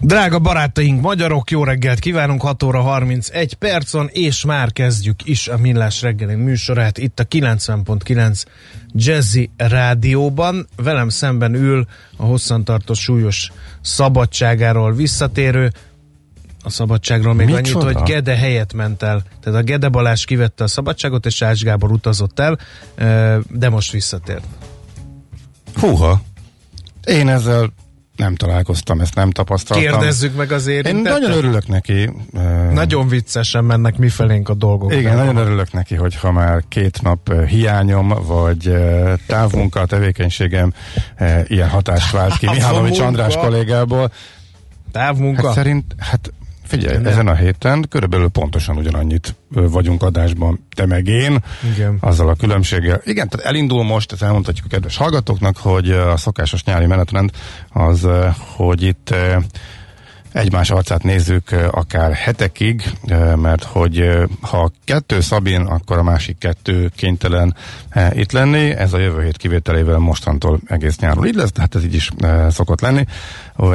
Drága barátaink, magyarok, jó reggelt kívánunk, 6 óra 31 percon, és már kezdjük is a Millás reggeli műsorát itt a 90.9 Jazzy Rádióban. Velem szemben ül a hosszantartó súlyos szabadságáról visszatérő, a szabadságról még Micsoda? annyit, hogy Gede helyet ment el. Tehát a Gede Balázs kivette a szabadságot, és Ács Gábor utazott el, de most visszatért. Húha. Én ezzel nem találkoztam, ezt nem tapasztaltam. Kérdezzük meg az Én érintettet. nagyon örülök neki. Nagyon viccesen mennek mifelénk a dolgok. Igen, nagyon örülök neki, hogy ha már két nap hiányom, vagy távmunka, a tevékenységem ilyen hatást vált ki Mihálovics? András kollégából. Távmunka? Hát szerint, hát figyelj, Nem. ezen a héten körülbelül pontosan ugyanannyit vagyunk adásban, te meg én, Igen. azzal a különbséggel. Igen, tehát elindul most, ezt elmondhatjuk a kedves hallgatóknak, hogy a szokásos nyári menetrend az, hogy itt egymás arcát nézzük akár hetekig, mert hogy ha kettő Szabin, akkor a másik kettő kénytelen itt lenni. Ez a jövő hét kivételével mostantól egész nyáron így lesz, de hát ez így is szokott lenni.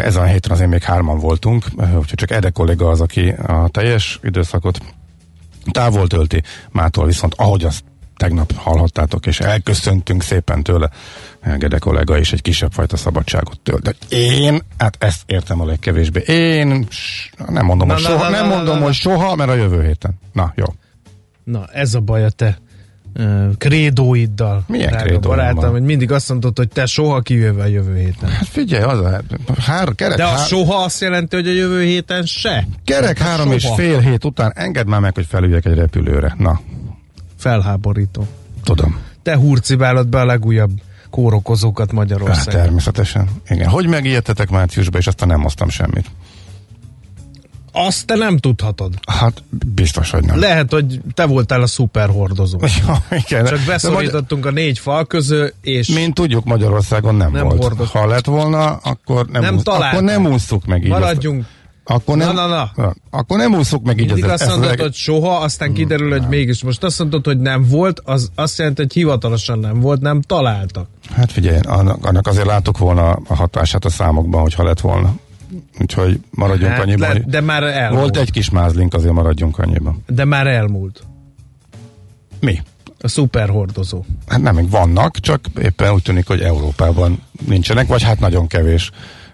Ezen a héten azért még hárman voltunk, úgyhogy csak Ede kolléga az, aki a teljes időszakot távol tölti, mától viszont ahogy azt tegnap hallhattátok, és elköszöntünk szépen tőle, Gede kollega is egy kisebb fajta szabadságot tölt. De én, hát ezt értem a legkevésbé. Én nem mondom, Na, hogy na, soha, na, nem na, na, mondom, na. hogy soha, mert a jövő héten. Na, jó. Na, ez a baj a te uh, krédóiddal. Milyen krédóim barátom, hogy mindig azt mondod, hogy te soha kijöve a jövő héten. Hát figyelj, az a hár, kerek, De a hár, soha azt jelenti, hogy a jövő héten se. kerek Hát három és soha. fél hét után engedd már meg, hogy felüljek egy repülőre. Na, Felháborító. tudom. Te hurcibálod be a legújabb kórokozókat Hát, Magyarországon. természetesen. Igen. Hogy megijedtetek márciusban, és aztán nem hoztam semmit? Azt te nem tudhatod. Hát biztos, hogy nem. Lehet, hogy te voltál a szuperhordozó. Ja, igen. Csak beszorítottunk a négy fal közül, és Mint tudjuk, Magyarországon nem, Nem volt. hordott. Ha lett volna, akkor nem, Nem úsz, akkor nem ússzuk meg így. maradjunk. Azt, akkor nem, Na, na, na. Akkor nem ússzuk meg így. Mindig az- azt mondod, hogy soha, aztán kiderül, hogy mégis. Most azt mondod, hogy nem volt, az azt jelenti, hogy hivatalosan nem volt, nem találtak. Hát figyelj, annak, annak azért látok volna a hatását a számokban, hogyha lett volna. Úgyhogy maradjunk Hát, annyiban. le, de már elmúlt. Volt egy kis mázlink, azért maradjunk annyiban. De már elmúlt. Mi? A szuperhordozó. Hát nem, még vannak, csak éppen úgy tűnik, hogy Európában nincsenek, vagy hát nagyon kevés,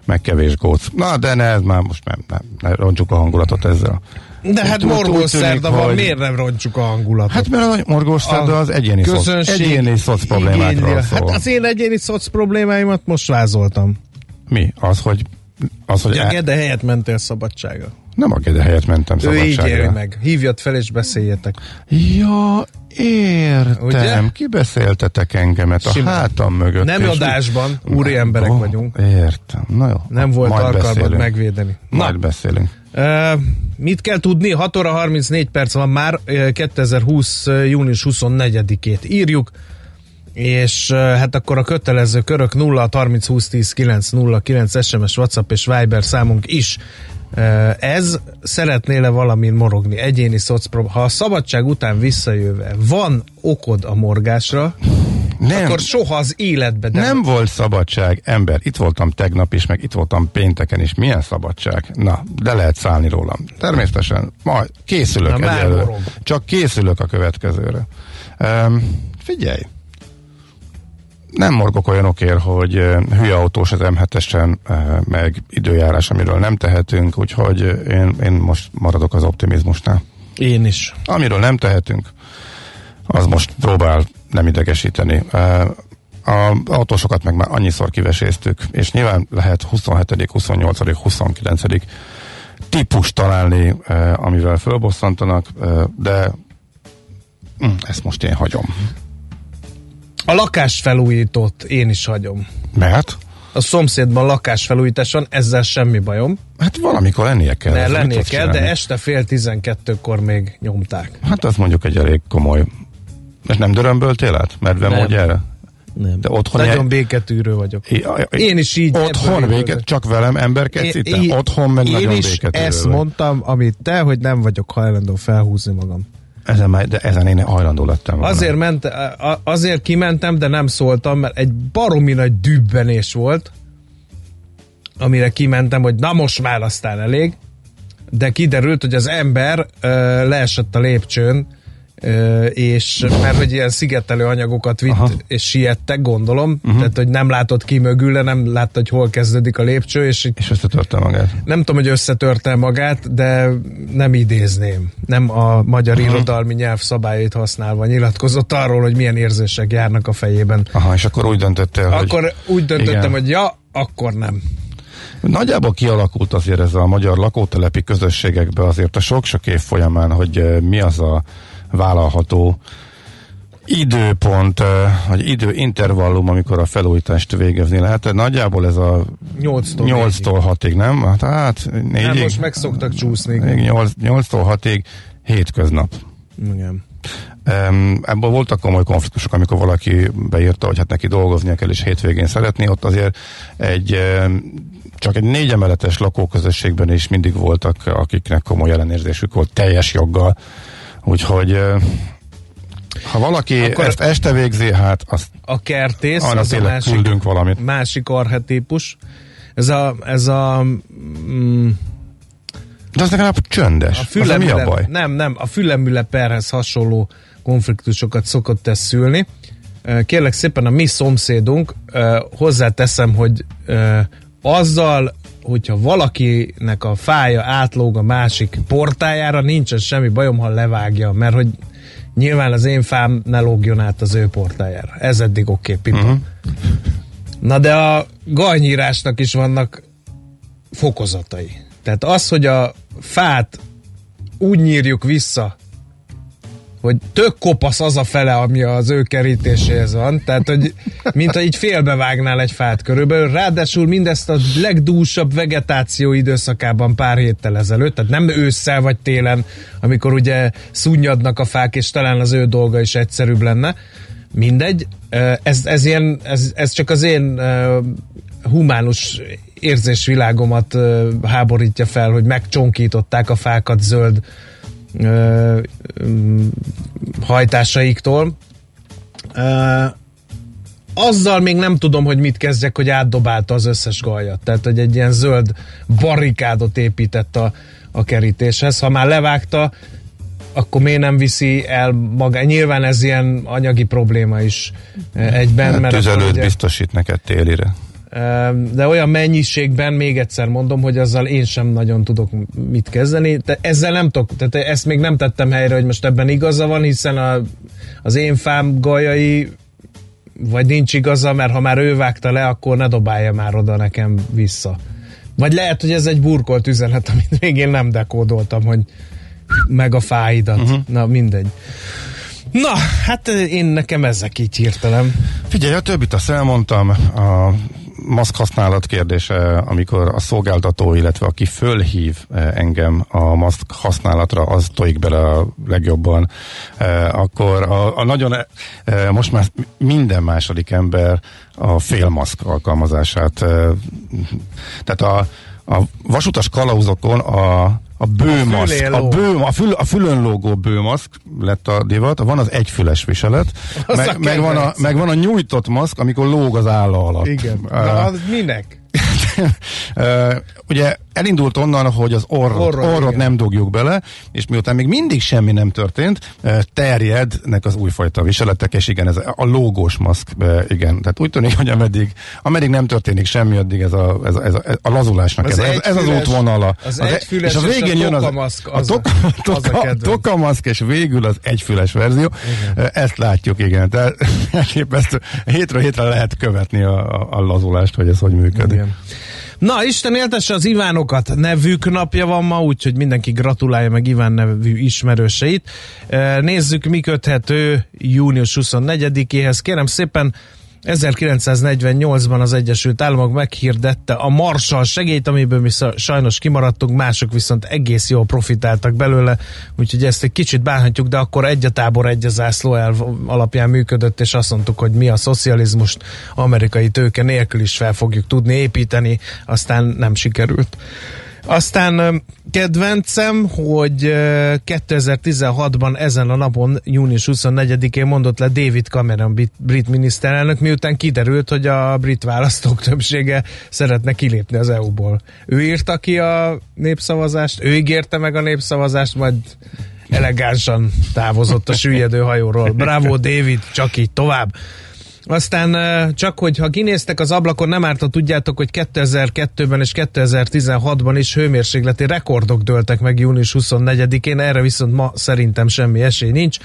meg kevés góc. Na, de ne, ez már most nem, nem, ne roncsuk a hangulatot ezzel. De hát morgós szerda van, hogy- miért nem roncsuk a hangulatot? Hát mert a morgós szerda az egyéni szoc, egyéni szoc problémákról igényli. szól. Hát az én egyéni szoc problémáimat most vázoltam. Mi? Az, hogy az, hogy a Gede helyett mentél szabadsága. nem a Gede helyett mentem Ő így szabadságra. meg. Hívjad fel és beszéljetek. Ja, értem. Ugye? Ki beszéltetek engemet a Simán. hátam mögött. Nem adásban, úri emberek Ó, vagyunk. Értem. Na jó. Nem volt Majd alkalmad beszélünk. megvédeni. Majd Na, beszélünk. Uh, mit kell tudni? 6 óra 34 perc van már, uh, 2020. uh, június 24-ét írjuk, és hát akkor a kötelező körök 0 30 20 10 9 0 9 SMS, WhatsApp és Viber számunk is. Ez szeretnél-e valamin morogni? Egyéni szocpro... Ha a szabadság után visszajöve van okod a morgásra, Nem. akkor soha az életbe. De Nem volt szabadság, ember. Itt voltam tegnap is, meg itt voltam pénteken is. Milyen szabadság? Na, de lehet szállni rólam. Természetesen. Majd készülök Na, egyelőre. Csak készülök a következőre. Um, figyelj! Nem morgok olyanokért, hogy uh, hülye autós az M7-esen, uh, meg időjárás, amiről nem tehetünk, úgyhogy uh, én, én most maradok az optimizmusnál. Én is. Amiről nem tehetünk, az most próbál nem idegesíteni. A autósokat meg már annyiszor kiveséztük, és nyilván lehet 27., 28., 29. típus találni, amivel fölbosszantanak, de hm, ezt most én hagyom. A lakásfelújítót én is hagyom. Mert? A szomszédban lakásfelújítás van, ezzel semmi bajom. Hát valamikor lennie kell. De lennie kell, de este fél tizenkettőkor még nyomták. Hát az mondjuk egy elég komoly. És nem dörömböltél át? Medve Nem. módjára? Nem. De otthon Nagyon ilyen- béketűrő vagyok. I- a- Én is így Otthon jövök. csak velem emberkedsz itt? Otthon meg én nagyon is béketűrő ezt vagy. mondtam, amit te, hogy nem vagyok hajlandó felhúzni magam. Ezen, ezen én hajlandó lettem volna. Azért, ment, azért kimentem, de nem szóltam, mert egy baromi nagy dübbenés volt, amire kimentem, hogy na most már aztán elég, de kiderült, hogy az ember ö, leesett a lépcsőn, és mert hogy ilyen szigetelő anyagokat vitt, Aha. és siettek, gondolom, uh-huh. tehát hogy nem látott ki mögül, nem látta, hogy hol kezdődik a lépcső, és így És összetörte magát. nem tudom, hogy összetörte magát, de nem idézném. Nem a magyar uh-huh. irodalmi nyelv szabályait használva nyilatkozott arról, hogy milyen érzések járnak a fejében. Aha, és akkor úgy döntöttél, hogy... Akkor úgy döntöttem, igen. hogy ja, akkor nem. Nagyjából kialakult azért ez a magyar lakótelepi közösségekbe azért a sok-sok év folyamán, hogy mi az a vállalható időpont, vagy időintervallum, amikor a felújítást végezni lehet. Tehát Nagyjából ez a 8-tól 8-tól 6-ig, nem? Hát, hát Nem, 4-ig, most meg szoktak csúszni. 8-tól 6-ig, hétköznap. Igen. Ebből voltak komoly konfliktusok, amikor valaki beírta, hogy hát neki dolgoznia kell, és hétvégén szeretné. Ott azért egy csak egy négy emeletes lakóközösségben is mindig voltak, akiknek komoly ellenérzésük volt teljes joggal. Úgyhogy ha valaki Akkor- ezt este végzi, hát azt A kertész, arra az a másik, küldünk valamit. másik archetípus. Ez a, ez a mm, De az legalább csöndes. A Az mi a fülemüle, baj? nem, nem, a fülemüle perhez hasonló konfliktusokat szokott ez szülni. Kérlek szépen a mi szomszédunk, hozzáteszem, hogy azzal, hogyha valakinek a fája átlóg a másik portájára, nincsen semmi bajom, ha levágja, mert hogy nyilván az én fám ne lógjon át az ő portájára. Ez eddig oké, okay, pipa. Uh-huh. Na de a gajnyírásnak is vannak fokozatai. Tehát az, hogy a fát úgy nyírjuk vissza, hogy tök kopasz az a fele, ami az ő kerítéséhez van, tehát, hogy mintha így félbevágnál egy fát körülbelül, ráadásul mindezt a legdúsabb vegetáció időszakában pár héttel ezelőtt, tehát nem ősszel vagy télen, amikor ugye szunnyadnak a fák, és talán az ő dolga is egyszerűbb lenne. Mindegy, ez, ez, ilyen, ez, ez csak az én humánus érzésvilágomat háborítja fel, hogy megcsonkították a fákat zöld uh, um, hajtásaiktól. Uh, azzal még nem tudom, hogy mit kezdjek, hogy átdobálta az összes gajat. Tehát, hogy egy ilyen zöld barikádot épített a, a kerítéshez. Ha már levágta, akkor miért nem viszi el maga? Nyilván ez ilyen anyagi probléma is egyben. Hát mert tüzelőt ugye- biztosít neked télire. De olyan mennyiségben, még egyszer mondom, hogy azzal én sem nagyon tudok mit kezdeni. De ezzel nem tudok, tehát ezt még nem tettem helyre, hogy most ebben igaza van, hiszen a, az én fám gajai vagy nincs igaza, mert ha már ő vágta le, akkor ne dobálja már oda nekem vissza. Vagy lehet, hogy ez egy burkolt üzenet, amit még én nem dekódoltam, hogy meg a fáidat. Uh-huh. Na, mindegy. Na, hát én nekem ezek így hirtelen. Figyelj, a többit azt elmondtam, a maszk használat kérdése, amikor a szolgáltató, illetve aki fölhív eh, engem a maszk használatra, az tojik bele a legjobban. Eh, Akkor a, a nagyon, eh, most már minden második ember a félmaszk alkalmazását. eh, Tehát a, a vasutas kalauzokon a, a bőmaszk, a, bő, a, fül, a fülön lógó bőmaszk lett a divat, van az egyfüles viselet, a meg, meg, van a, meg van a nyújtott maszk, amikor lóg az álla alatt. Igen. Na, az minek? Ugye elindult onnan, hogy az orrot, Orrot, orrot, igen. nem dugjuk bele, és miután még mindig semmi nem történt, terjednek az újfajta viseletek, és igen, ez a lógós maszk, igen. Tehát úgy tűnik, hogy ameddig, ameddig nem történik semmi, addig ez a, ez a, ez a, a lazulásnak, Az ez, ez, ez az egyfüles- útvonala. az e- egyfüles és a és a végén jön az, tokamaszk, a, az a- toka, az a toka, tokamaszk, és végül az egyfüles verzió. Igen. Ezt látjuk, igen. Tehát elképesztő. Hétről hétre lehet követni a, a, a lazulást, hogy ez hogy működik. Igen. Na, Isten éltesse az Ivánokat, nevük napja van ma, úgyhogy mindenki gratulálja meg Iván nevű ismerőseit. E, Nézzük, mi köthető június 24-éhez. Kérem szépen, 1948-ban az Egyesült Államok meghirdette a Marshall segélyt, amiből mi sajnos kimaradtunk, mások viszont egész jól profitáltak belőle, úgyhogy ezt egy kicsit bánhatjuk, de akkor egy a tábor, egy a zászló elv alapján működött, és azt mondtuk, hogy mi a szocializmust amerikai tőke nélkül is fel fogjuk tudni építeni, aztán nem sikerült. Aztán kedvencem, hogy ö, 2016-ban ezen a napon, június 24-én mondott le David Cameron brit miniszterelnök, miután kiderült, hogy a brit választók többsége szeretne kilépni az EU-ból. Ő írta ki a népszavazást, ő ígérte meg a népszavazást, majd elegánsan távozott a süllyedő hajóról. Bravo, David, csak így tovább. Aztán csak, hogy ha kinéztek az ablakon, nem árt, ha tudjátok, hogy 2002-ben és 2016-ban is hőmérsékleti rekordok dőltek meg június 24-én, erre viszont ma szerintem semmi esély nincs.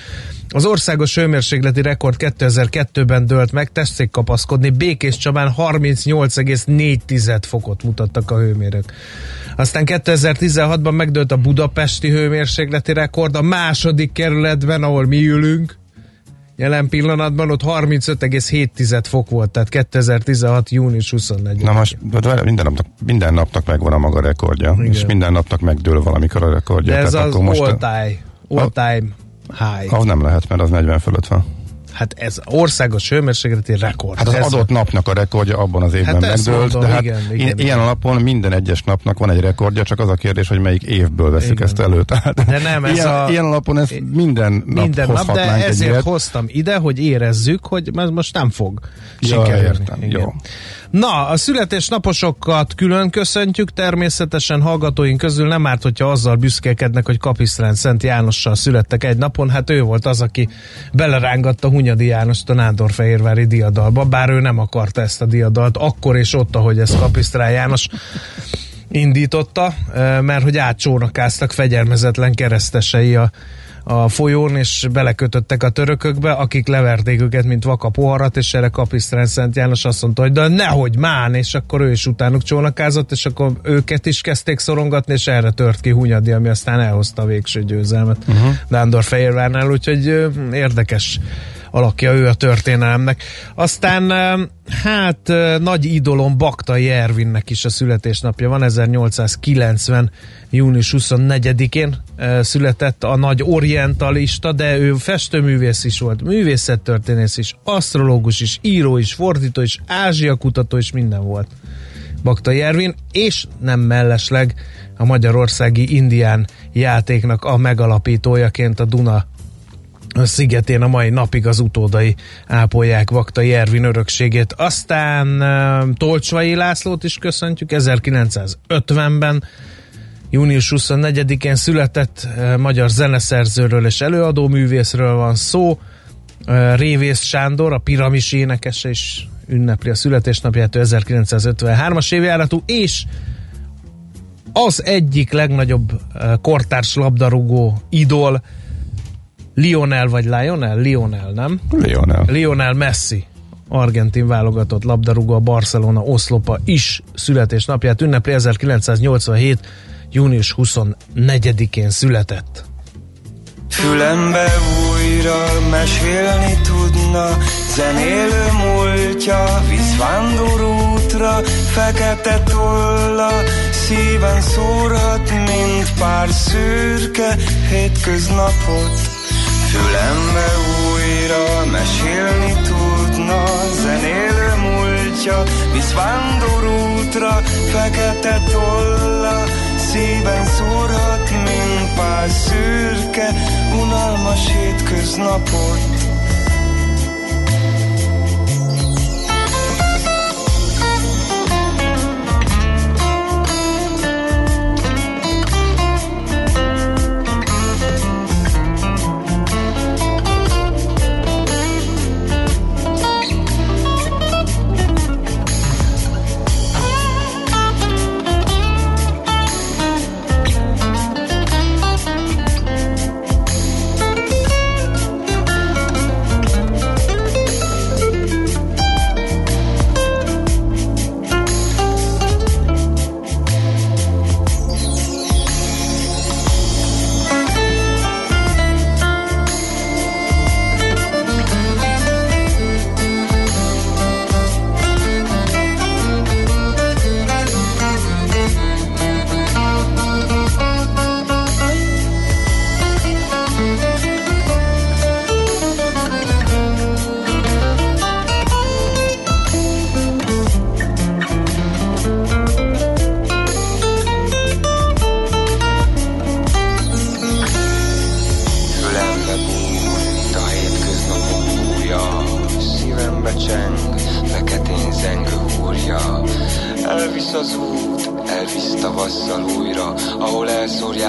Az országos hőmérsékleti rekord 2002-ben dőlt meg, tessék kapaszkodni, Békés Csabán 38,4 fokot mutattak a hőmérők. Aztán 2016-ban megdőlt a budapesti hőmérsékleti rekord, a második kerületben, ahol mi ülünk, Jelen pillanatban ott 35,7 fok volt, tehát 2016. június 24. Na most várj, minden napnak, minden napnak megvan a maga rekordja, Igen. és minden napnak megdől valamikor a rekordja. De ez Tehát az most all time, all time high. Az nem lehet, mert az 40 fölött van. Hát ez országos hőmérsékleti rekord. Hát az ez adott napnak a rekordja abban az évben Hát megdőlt, mondom, de hát igen, igen, ilyen alapon minden egyes napnak van egy rekordja, csak az a kérdés, hogy melyik évből veszük Igen. ezt elő. Tehát De nem, ez ilyen, a- ilyen alapon ezt minden nap minden nap, de hozhatnánk egy ezért ilyet. hoztam ide, hogy érezzük, hogy ez most nem fog Ja, sikerülni. értem, Igen. jó. Na, a születésnaposokat külön köszöntjük, természetesen hallgatóink közül nem árt, hogyha azzal büszkélkednek, hogy Kapisztrán Szent Jánossal születtek egy napon, hát ő volt az, aki belerángatta Hunyadi Jánost a Nándorfehérvári diadalba, bár ő nem akarta ezt a diadalt, akkor és ott, ahogy ez Kapisztrán János indította, mert hogy átcsónakáztak fegyelmezetlen keresztesei a, a folyón, és belekötöttek a törökökbe, akik leverték őket, mint vaka poharat, és erre Kapisztrán Szent János azt mondta, hogy de nehogy mán, és akkor ő is utánuk csónakázott, és akkor őket is kezdték szorongatni, és erre tört ki Hunyadi, ami aztán elhozta a végső győzelmet uh-huh. Dándor Fehérvárnál, úgyhogy érdekes alakja ő a történelemnek. Aztán hát nagy idolom Baktai Ervinnek is a születésnapja van, 1890. június 24-én ö, született a nagy orientalista, de ő festőművész is volt, művészettörténész is, asztrológus is, író is, fordító is, Ázsia kutató is, minden volt. Baktai Ervin, és nem mellesleg a magyarországi indián játéknak a megalapítójaként a Duna szigetén a mai napig az utódai ápolják Vaktai Ervin örökségét. Aztán uh, Tolcsvai Lászlót is köszöntjük, 1950-ben június 24-én született uh, magyar zeneszerzőről és előadó művészről van szó. Uh, Révész Sándor, a piramis énekese is ünnepli a születésnapját, ő 1953-as évjáratú, és az egyik legnagyobb uh, kortárs labdarúgó idol, Lionel vagy Lionel? Lionel, nem? Lionel. Lionel Messi, argentin válogatott labdarúgó, a Barcelona oszlopa is születésnapját ünnepli 1987. június 24-én született. Fülembe újra mesélni tudna Zenélő múltja visz vándorútra Fekete tolla szíven szórhat Mint pár szürke hétköznapot Fülembe újra mesélni tudna Zenélő múltja visz vándorútra Fekete tolla Szíven szórhat, mint pár szürke Unalmas hétköznapot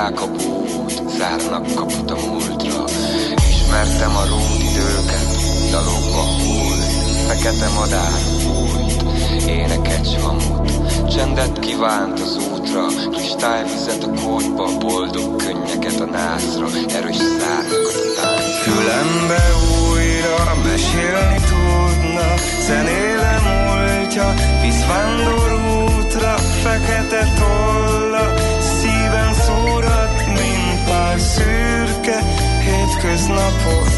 elszórják a bút, zárnak kaput a múltra Ismertem a rút időket, dalokba hull Fekete madár fújt, éneket hamut Csendet kívánt az útra, kristályvizet a kódba, boldog könnyeket a nászra, erős szárnyakat a táncra. Fülembe újra mesélni tudna, zenéle múltja, visz vándor útra, fekete tolla, pár szürke hétköznapot.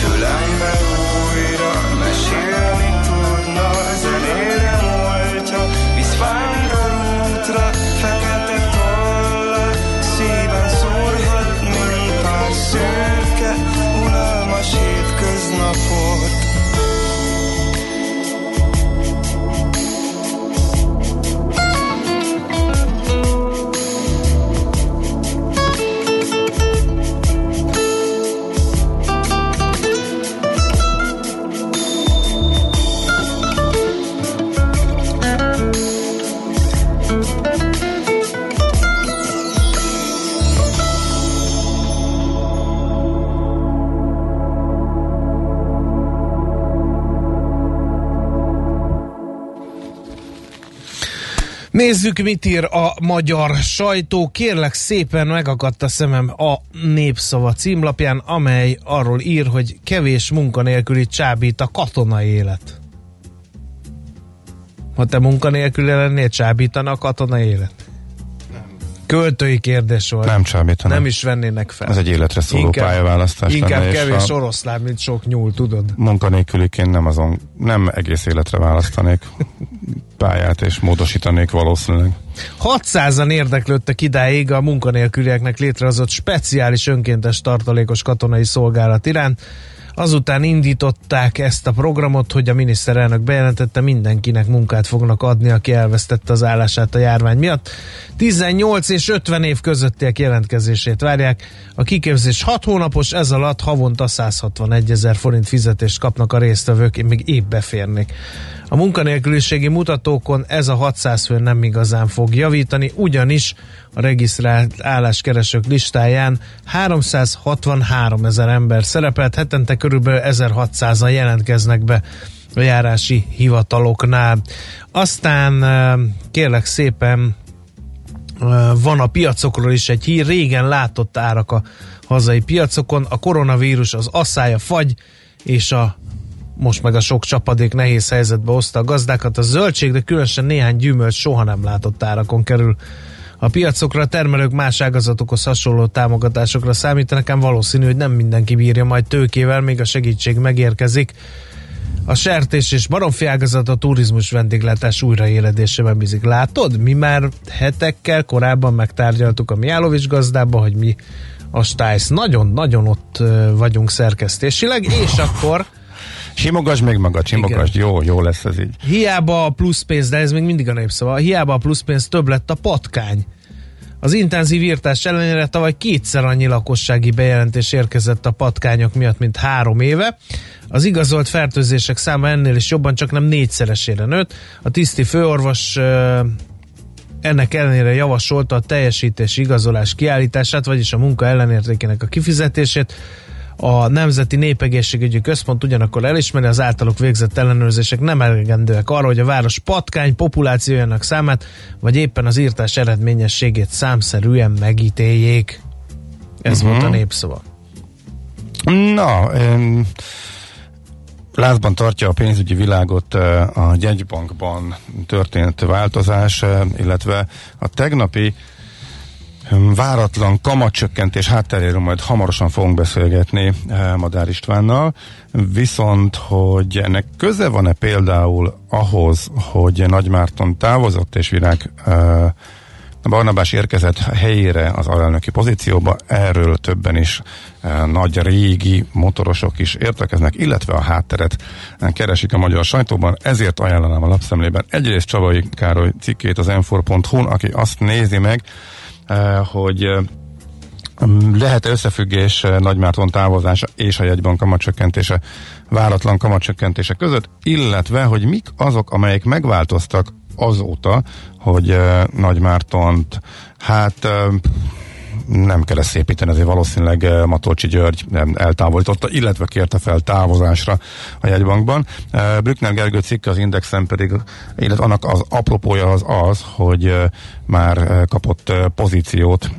Fülembe újra mesélni tudna, zenére múltja, visz útra, fekete tolla, szíven szúrhat, mint pár szürke, unalmas hétköznapot. Nézzük, mit ír a magyar sajtó. Kérlek szépen megakadt a szemem a Népszava címlapján, amely arról ír, hogy kevés munkanélküli csábít a katonai élet. Ha te munkanélküli lennél, csábítana a katonai élet? Költői kérdés volt. Nem csábítanak. Nem is vennének fel. Ez egy életre szóló Inkább- pályaválasztás Inkább lenne, és kevés a- oroszlán, mint sok nyúl, tudod? munkanélküliként nem azon, nem egész életre választanék pályát, és módosítanék valószínűleg. 600-an érdeklődtek idáig a munkanélkülieknek létrehozott speciális önkéntes tartalékos katonai szolgálat iránt. Azután indították ezt a programot, hogy a miniszterelnök bejelentette, mindenkinek munkát fognak adni, aki elvesztette az állását a járvány miatt. 18 és 50 év közöttiek jelentkezését várják. A kiképzés 6 hónapos, ez alatt havonta 161 ezer forint fizetést kapnak a résztvevők, még épp beférnék. A munkanélküliségi mutatókon ez a 600 fő nem igazán fog javítani, ugyanis a regisztrált álláskeresők listáján 363 ezer ember szerepelt, hetente körülbelül 1600-an jelentkeznek be a járási hivataloknál. Aztán kérlek szépen van a piacokról is egy hír, régen látott árak a hazai piacokon, a koronavírus, az asszály, a fagy és a most meg a sok csapadék nehéz helyzetbe hozta a gazdákat. A zöldség, de különösen néhány gyümölcs soha nem látott árakon kerül a piacokra. A termelők más ágazatokhoz hasonló támogatásokra számítanak, ám valószínű, hogy nem mindenki bírja majd tőkével, még a segítség megérkezik. A sertés és baromfi ágazat a turizmus vendéglátás újraéledésében bízik. Látod? Mi már hetekkel korábban megtárgyaltuk a Miálovics gazdába, hogy mi a Stájsz. Nagyon-nagyon ott vagyunk szerkesztésileg, és akkor Simogasd még magad, simogasd, jó, jó lesz ez így. Hiába a pluszpénz, de ez még mindig a népszava, hiába a pluszpénz több lett a patkány. Az intenzív írtás ellenére tavaly kétszer annyi lakossági bejelentés érkezett a patkányok miatt, mint három éve. Az igazolt fertőzések száma ennél is jobban, csak nem négyszeresére nőtt. A tiszti főorvos ennek ellenére javasolta a teljesítési igazolás kiállítását, vagyis a munka ellenértékének a kifizetését. A Nemzeti Népegészségügyi Központ ugyanakkor elismeri, az általuk végzett ellenőrzések nem elegendőek arra, hogy a város patkány populációjának számát, vagy éppen az írtás eredményességét számszerűen megítéljék. Ez uh-huh. volt a népszava. Na, um, lázban tartja a pénzügyi világot a jegybankban történt változás, illetve a tegnapi váratlan kamatcsökkentés hátteréről majd hamarosan fogunk beszélgetni Madár Istvánnal, viszont hogy ennek köze van-e például ahhoz, hogy Nagymárton távozott és Virág Barnabás érkezett helyére az alelnöki pozícióba, erről többen is e, nagy régi motorosok is értekeznek, illetve a hátteret keresik a magyar sajtóban, ezért ajánlanám a lapszemlében. Egyrészt Csavai Károly cikkét az m aki azt nézi meg, hogy e, lehet összefüggés Nagymárton távozása és a jegybank kamatcsökkentése, váratlan kamatcsökkentése között, illetve, hogy mik azok, amelyek megváltoztak azóta, hogy uh, Nagy Mártont, hát nem kell ezt szépíteni, azért valószínűleg uh, Matolcsi György nem eltávolította, illetve kérte fel távozásra a jegybankban. Uh, Brückner Gergő cikke az Indexen pedig, illetve annak az apropója az az, hogy már kapott pozíciót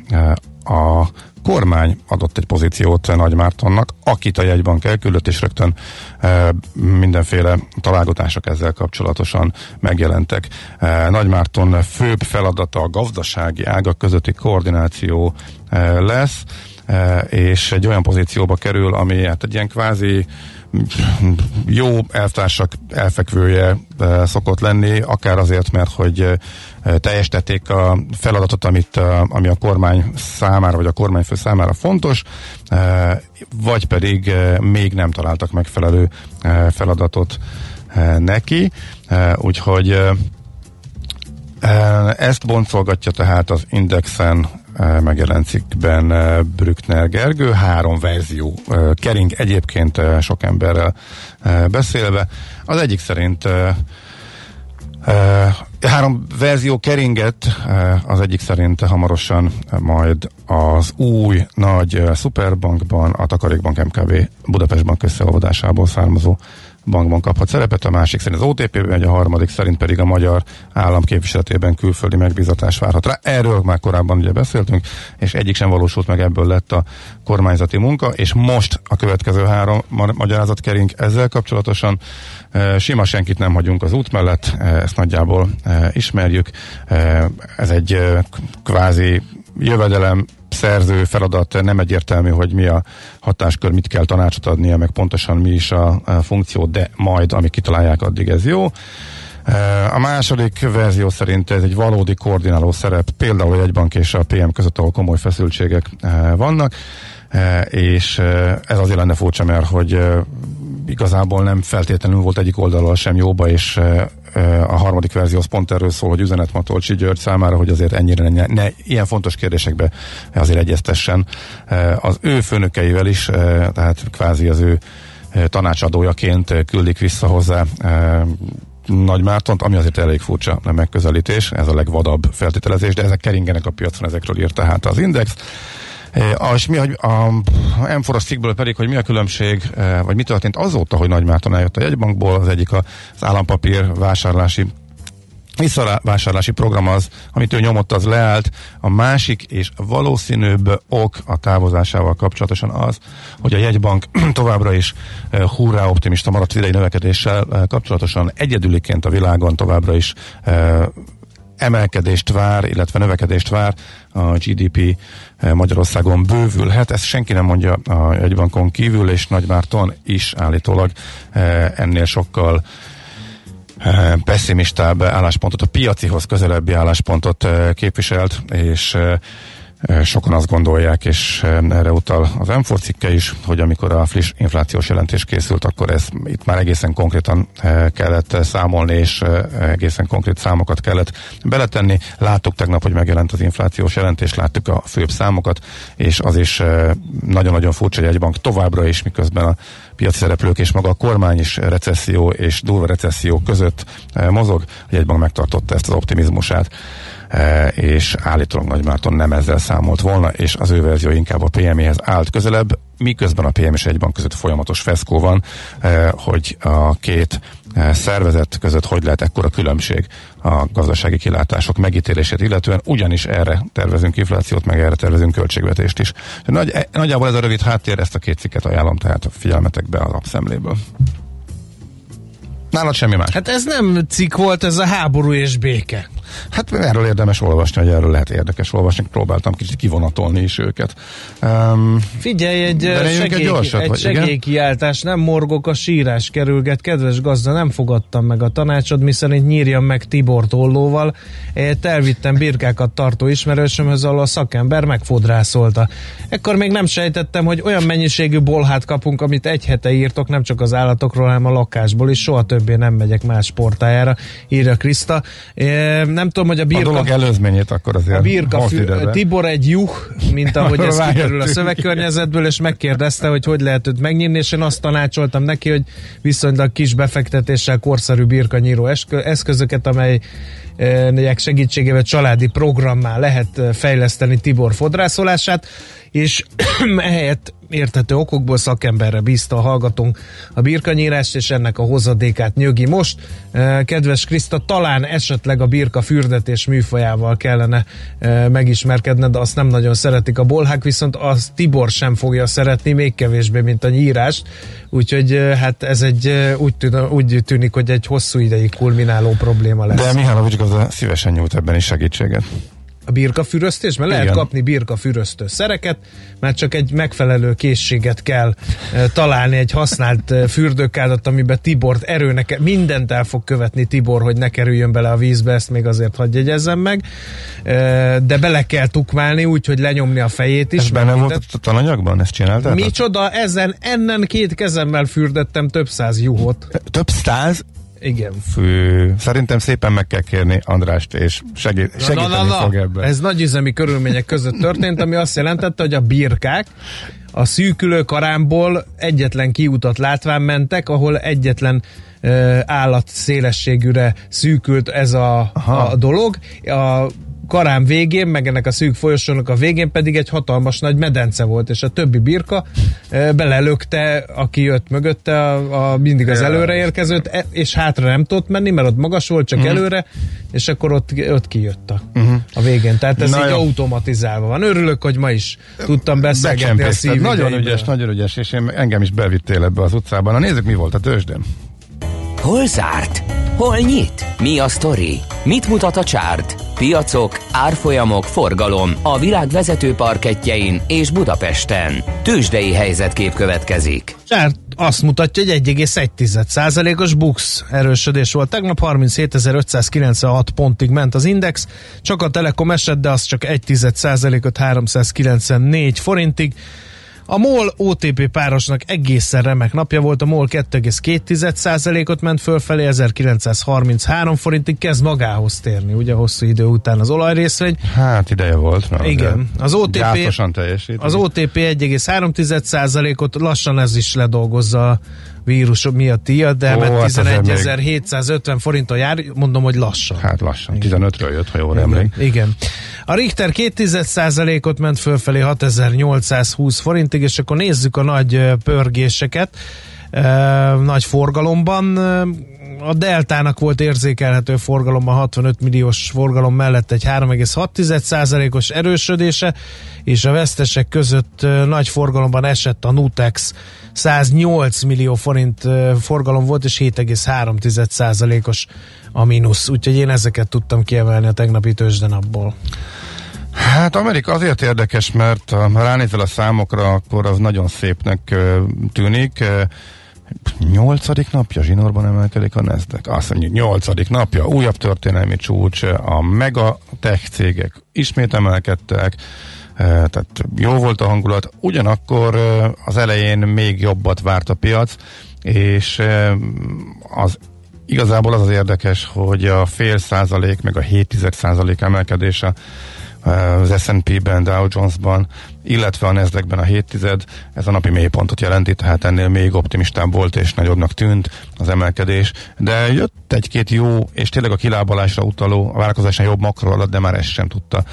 a kormány adott egy pozíciót Nagy Mártonnak, akit a jegybank elküldött, és rögtön e, mindenféle találgatások ezzel kapcsolatosan megjelentek. E, Nagy Márton főbb feladata a gazdasági ágak közötti koordináció e, lesz, e, és egy olyan pozícióba kerül, ami hát egy ilyen kvázi jó elvtársak elfekvője e, szokott lenni, akár azért, mert hogy teljesítették a feladatot, amit, ami a kormány számára, vagy a kormányfő számára fontos, vagy pedig még nem találtak megfelelő feladatot neki, úgyhogy ezt boncolgatja tehát az Indexen megjelent cikkben Brückner Gergő, három verzió kering egyébként sok emberrel beszélve. Az egyik szerint három verzió keringet, az egyik szerint hamarosan majd az új nagy szuperbankban, a Takarékbank MKB Budapest Bank összeolvadásából származó bankban kaphat szerepet, a másik szerint az OTP-ben a harmadik szerint pedig a magyar állam külföldi megbízatás várhat rá. Erről már korábban ugye beszéltünk, és egyik sem valósult meg, ebből lett a kormányzati munka, és most a következő három magyarázat kering ezzel kapcsolatosan. E, sima senkit nem hagyunk az út mellett, e, ezt nagyjából e, ismerjük. Ez egy kvázi jövedelem szerző feladat nem egyértelmű, hogy mi a hatáskör, mit kell tanácsot adnia, meg pontosan mi is a, a funkció, de majd, amíg kitalálják, addig ez jó. A második verzió szerint ez egy valódi koordináló szerep, például egy bank és a PM között, ahol komoly feszültségek vannak, és ez azért lenne furcsa, mert hogy igazából nem feltétlenül volt egyik oldalról sem jóba, és a harmadik verzió az pont erről szól, hogy üzenet Matolcsi György számára, hogy azért ennyire ne, ne ilyen fontos kérdésekbe azért egyeztessen az ő főnökeivel is, tehát kvázi az ő tanácsadójaként küldik vissza hozzá nagy Mártont, ami azért elég furcsa megközelítés, ez a legvadabb feltételezés, de ezek keringenek a piacon, ezekről írt tehát az Index. E, és mi, hogy a M4 cikkből pedig, hogy mi a különbség, e, vagy mi történt azóta, hogy Nagy Márton eljött a jegybankból, az egyik az állampapír vásárlási visszavásárlási program az, amit ő nyomott, az leállt. A másik és valószínűbb ok a távozásával kapcsolatosan az, hogy a jegybank továbbra is e, hurrá optimista maradt idei növekedéssel kapcsolatosan egyedüliként a világon továbbra is emelkedést vár, illetve növekedést vár, a GDP eh, Magyarországon bővülhet. Ezt senki nem mondja a jegybankon kívül, és Nagymárton is állítólag eh, ennél sokkal eh, pessimistább álláspontot, a piacihoz közelebbi álláspontot képviselt, és Sokan azt gondolják, és erre utal az m cikke is, hogy amikor a friss inflációs jelentés készült, akkor ez itt már egészen konkrétan kellett számolni, és egészen konkrét számokat kellett beletenni. Láttuk tegnap, hogy megjelent az inflációs jelentés, láttuk a főbb számokat, és az is nagyon-nagyon furcsa, hogy egy bank továbbra is, miközben a piaci szereplők és maga a kormány is recesszió és durva recesszió között mozog, hogy egy bank megtartotta ezt az optimizmusát. E, és állítólag Nagy Márton nem ezzel számolt volna, és az ő verzió inkább a PMI-hez állt közelebb, miközben a PM és egyban között folyamatos feszkó van, e, hogy a két e, szervezet között hogy lehet ekkora különbség a gazdasági kilátások megítélését illetően, ugyanis erre tervezünk inflációt, meg erre tervezünk költségvetést is. Nagy, nagyjából ez a rövid háttér, ezt a két cikket ajánlom, tehát figyelmetekbe a lapszemléből. Nálad semmi más. Hát ez nem cikk volt, ez a háború és béke. Hát erről érdemes olvasni, hogy erről lehet érdekes olvasni. Próbáltam kicsit kivonatolni is őket. Um, Figyelj, egy, segély, gyorsat, egy segélykiáltás, nem morgok, a sírás kerülget. Kedves gazda, nem fogadtam meg a tanácsod, miszerint nyírjam meg Tibor tollóval. Elvittem birkákat tartó ismerősömhöz, ahol a szakember megfodrászolta. Ekkor még nem sejtettem, hogy olyan mennyiségű bolhát kapunk, amit egy hete írtok, nem csak az állatokról, hanem a lakásból is. Soha többé nem megyek más portájára, írja Kriszta. Nem tudom, hogy a birka... A dolog előzményét akkor azért A birka Tibor egy juh, mint ahogy ez kikerül a szövegkörnyezetből, és megkérdezte, hogy hogy lehet őt megnyírni, és én azt tanácsoltam neki, hogy viszonylag kis befektetéssel korszerű birkanyíró eszközöket, amely segítségével családi programmá lehet fejleszteni Tibor fodrászolását, és ehelyett érthető okokból szakemberre bízta a hallgatónk a birkanyírást, és ennek a hozadékát nyögi most. Kedves Kriszta, talán esetleg a birka fürdetés műfajával kellene megismerkedned, de azt nem nagyon szeretik a bolhák, viszont az Tibor sem fogja szeretni, még kevésbé, mint a nyírást. Úgyhogy hát ez egy úgy, tűn, úgy tűnik, hogy egy hosszú ideig kulmináló probléma lesz. De Mihálovics gazda szívesen nyújt ebben is segítséget a birkafüröztés, mert lehet Igen. kapni birkafüröztő szereket, mert csak egy megfelelő készséget kell e, találni, egy használt e, fürdőkádat, amiben Tibort erőnek, mindent el fog követni Tibor, hogy ne kerüljön bele a vízbe, ezt még azért hagyj jegyezzem meg, e, de bele kell tukmálni, úgyhogy lenyomni a fejét is. Ez benne volt a tananyagban, ezt csináltál? Micsoda, ezen, ennen két kezemmel fürdettem több száz juhot. Több száz? Igen. Fő. Szerintem szépen meg kell kérni Andrást, és segít, segíteni na, na, na, fog ebben. Ez nagyüzemi körülmények között történt, ami azt jelentette, hogy a birkák a szűkülő karámból egyetlen kiutat látván mentek, ahol egyetlen állat szélességűre szűkült ez a, a dolog. A karám végén, meg ennek a szűk folyosónak a végén pedig egy hatalmas nagy medence volt, és a többi birka belelökte, aki jött mögötte, a, a mindig az előre érkezőt, e, és hátra nem tudott menni, mert ott magas volt, csak uh-huh. előre, és akkor ott, ott kijött a, uh-huh. a végén. Tehát ez Na így jó. automatizálva van. Örülök, hogy ma is tudtam beszélgetni a szívügyeimben. Nagyon ügyes, nagyon ügyes, és én, engem is bevittél ebbe az utcában. Na nézzük, mi volt a tőzsdén. Hol zárt? Hol nyit? Mi a sztori? Mit mutat a csárt? Piacok, árfolyamok, forgalom a világ vezető parketjein és Budapesten. Tősdei helyzetkép következik. Csárt azt mutatja, hogy 1,1%-os bux erősödés volt. Tegnap 37.596 pontig ment az index, csak a Telekom esett, de az csak 1,1%-ot 394 forintig. A MOL OTP párosnak egészen remek napja volt, a MOL 2,2%-ot ment fölfelé, 1933 forintig kezd magához térni, ugye hosszú idő után az olajrészvény. Hát ideje volt. Mert Igen, az OTP, az OTP 1,3%-ot lassan ez is ledolgozza vírus miatt de mert 11.750 még... forinton jár, mondom, hogy lassan. Hát lassan, 15-ről jött, ha jól emlék. Igen. A Richter 2,1%-ot ment fölfelé 6820 forintig, és akkor nézzük a nagy pörgéseket nagy forgalomban. A Deltának volt érzékelhető forgalomban 65 milliós forgalom mellett egy 3,6%-os erősödése, és a vesztesek között nagy forgalomban esett a Nutex 108 millió forint forgalom volt, és 7,3%-os a mínusz. Úgyhogy én ezeket tudtam kiemelni a tegnapi tőzsdenapból. Hát Amerika azért érdekes, mert ha ránézel a számokra, akkor az nagyon szépnek tűnik. Nyolcadik napja zsinórban emelkedik a Nasdaq. Azt mondjuk nyolcadik napja, újabb történelmi csúcs, a mega tech cégek ismét emelkedtek, tehát jó volt a hangulat, ugyanakkor az elején még jobbat várt a piac, és az igazából az az érdekes, hogy a fél százalék, meg a 7 százalék emelkedése az S&P-ben, Dow Jones-ban, illetve a Nasdaq-ben a 7 ez a napi mélypontot jelenti, tehát ennél még optimistább volt és nagyobbnak tűnt az emelkedés, de jött egy-két jó és tényleg a kilábalásra utaló, a várakozásán jobb makro alatt, de már ez sem tudta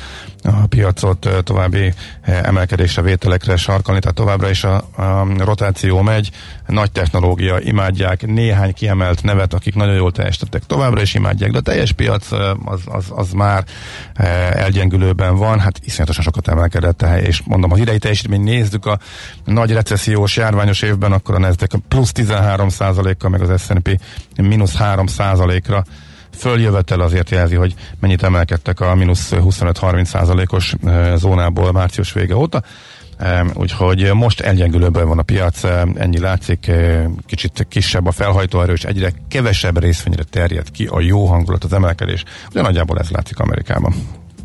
a piacot további emelkedésre, vételekre sarkalni, tehát továbbra is a, a rotáció megy, nagy technológia, imádják, néhány kiemelt nevet, akik nagyon jól teljesítettek, továbbra is imádják, de a teljes piac az, az, az már elgyengülőben van, hát iszonyatosan sokat emelkedett, és mondom, az idei teljesítmény nézzük a nagy recessziós járványos évben, akkor a Nasdaq plusz 13 kal meg az S&P mínusz 3 ra följövetel azért jelzi, hogy mennyit emelkedtek a mínusz 25-30 százalékos zónából március vége óta. Úgyhogy most elgyengülőben van a piac, ennyi látszik, kicsit kisebb a felhajtóerő, és egyre kevesebb részvényre terjed ki a jó hangulat, az emelkedés. Ugye nagyjából ez látszik Amerikában.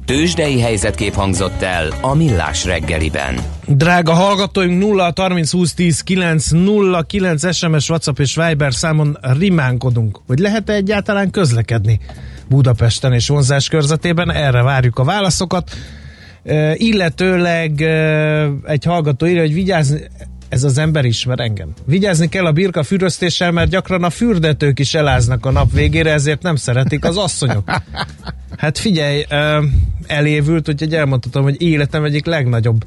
Tőzsdei helyzetkép hangzott el a Millás reggeliben. Drága hallgatóink 0 30 20 10 9 0 9 SMS, WhatsApp és Viber számon rimánkodunk, hogy lehet-e egyáltalán közlekedni Budapesten és vonzás körzetében, erre várjuk a válaszokat. E, illetőleg e, egy hallgató írja, hogy vigyázni, ez az ember ismer engem. Vigyázni kell a birka füröztéssel, mert gyakran a fürdetők is eláznak a nap végére, ezért nem szeretik az asszonyok. Hát figyelj, elévült, úgyhogy elmondhatom, hogy életem egyik legnagyobb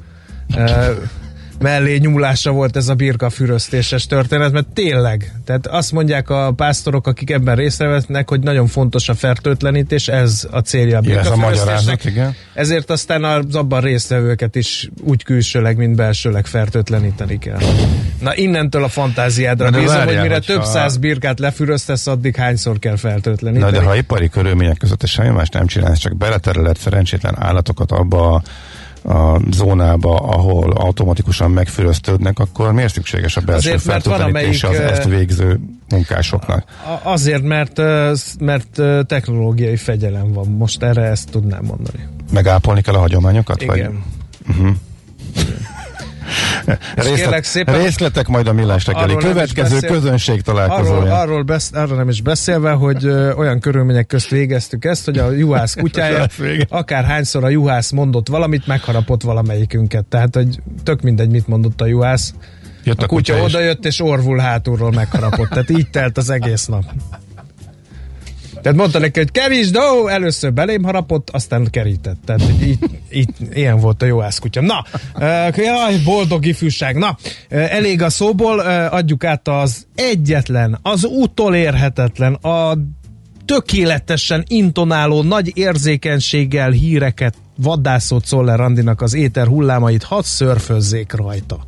mellé nyúlása volt ez a birka füröztéses történet, mert tényleg, tehát azt mondják a pásztorok, akik ebben részt vesznek, hogy nagyon fontos a fertőtlenítés, ez a célja a birka a igen. Ezért aztán az abban résztvevőket is úgy külsőleg, mint belsőleg fertőtleníteni kell. Na innentől a fantáziádra bízom, várjál, hogy mire több ha... száz birkát lefüröztesz, addig hányszor kell fertőtleníteni. Na de ha ipari körülmények között semmi más nem csinálsz, csak beletereled szerencsétlen állatokat abba a a zónába, ahol automatikusan megfüröztődnek, akkor miért szükséges a belső fertőtlenítése az ezt végző munkásoknak? Azért, mert, mert technológiai fegyelem van. Most erre ezt tudnám mondani. Megápolni kell a hagyományokat? Igen. Vagy? Uh-huh. Részlet, szépen, részletek majd a millás reggeli. Következő beszél, közönség találkozója. Arról, arról, besz, arról nem is beszélve, hogy ö, olyan körülmények közt végeztük ezt, hogy a juhász kutyája akár hányszor a juhász mondott valamit, megharapott valamelyikünket. Tehát, hogy tök mindegy, mit mondott a juhász. Jött a, a kutya, kutya odajött, és orvul hátulról megharapott. Tehát így telt az egész nap. Tehát mondta neki, hogy kerítsd, ó, először belém harapott, aztán kerített. Tehát így, így, ilyen volt a jó kutya. Na, jaj, boldog ifjúság. Na, elég a szóból, adjuk át az egyetlen, az utolérhetetlen, a tökéletesen intonáló, nagy érzékenységgel híreket vadászott Szoller Andinak az éter hullámait, hadd szörfözzék rajta.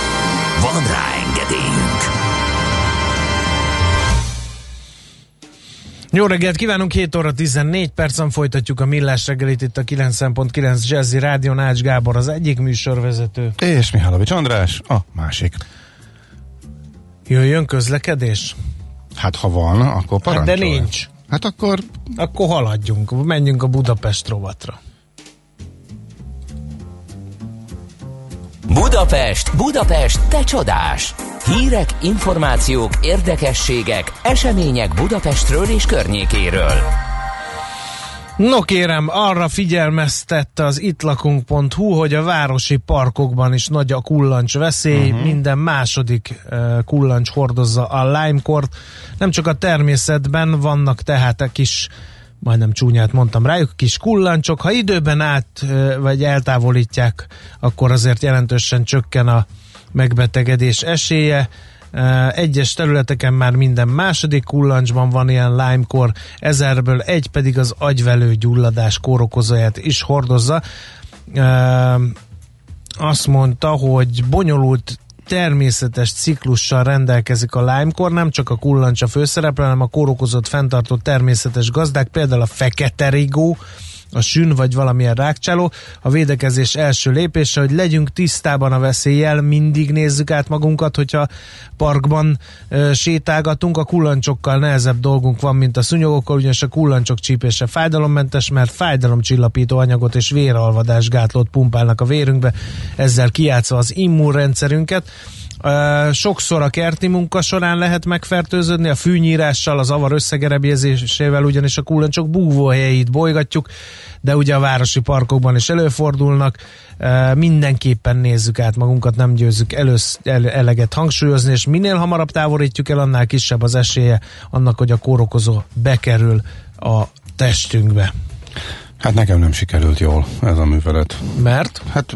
Van rá engedélyünk! Jó reggelt kívánunk, 7 óra 14 percen folytatjuk a millás reggelit itt a 9.9 Jazzy Rádió Nács Gábor az egyik műsorvezető. És Mihálovics András a másik. Jöjjön közlekedés? Hát ha van, akkor parancsolj. Hát de nincs. Hát akkor... Akkor haladjunk, menjünk a Budapest rovatra. Budapest, Budapest, te csodás! Hírek, információk, érdekességek, események Budapestről és környékéről. No kérem, arra figyelmeztette az itlakunk.hu, hogy a városi parkokban is nagy a kullancs veszély, uh-huh. minden második uh, kullancs hordozza a limekort. Nem csak a természetben vannak tehát a kis majdnem csúnyát mondtam rájuk, kis kullancsok, ha időben át vagy eltávolítják, akkor azért jelentősen csökken a megbetegedés esélye. Egyes területeken már minden második kullancsban van ilyen limekor, ezerből egy pedig az agyvelő gyulladás kórokozóját is hordozza. Azt mondta, hogy bonyolult természetes ciklussal rendelkezik a limekor, nem csak a kullancs a főszereplő, hanem a kórokozott fenntartó természetes gazdák, például a fekete rigó, a sün vagy valamilyen rákcsáló. A védekezés első lépése, hogy legyünk tisztában a veszéllyel, mindig nézzük át magunkat, hogyha parkban e, sétálgatunk, a kullancsokkal nehezebb dolgunk van, mint a szúnyogokkal, ugyanis a kullancsok csípése fájdalommentes, mert fájdalomcsillapító anyagot és véralvadás gátlót pumpálnak a vérünkbe, ezzel kiátszva az immunrendszerünket. Sokszor a kerti munka során lehet megfertőződni, a fűnyírással, az avar összegerebjezésével, ugyanis a kullancsok búvóhelyeit bolygatjuk, de ugye a városi parkokban is előfordulnak. Mindenképpen nézzük át magunkat, nem győzzük elősz, eleget hangsúlyozni, és minél hamarabb távolítjuk el, annál kisebb az esélye annak, hogy a kórokozó bekerül a testünkbe. Hát nekem nem sikerült jól ez a művelet. Mert? Hát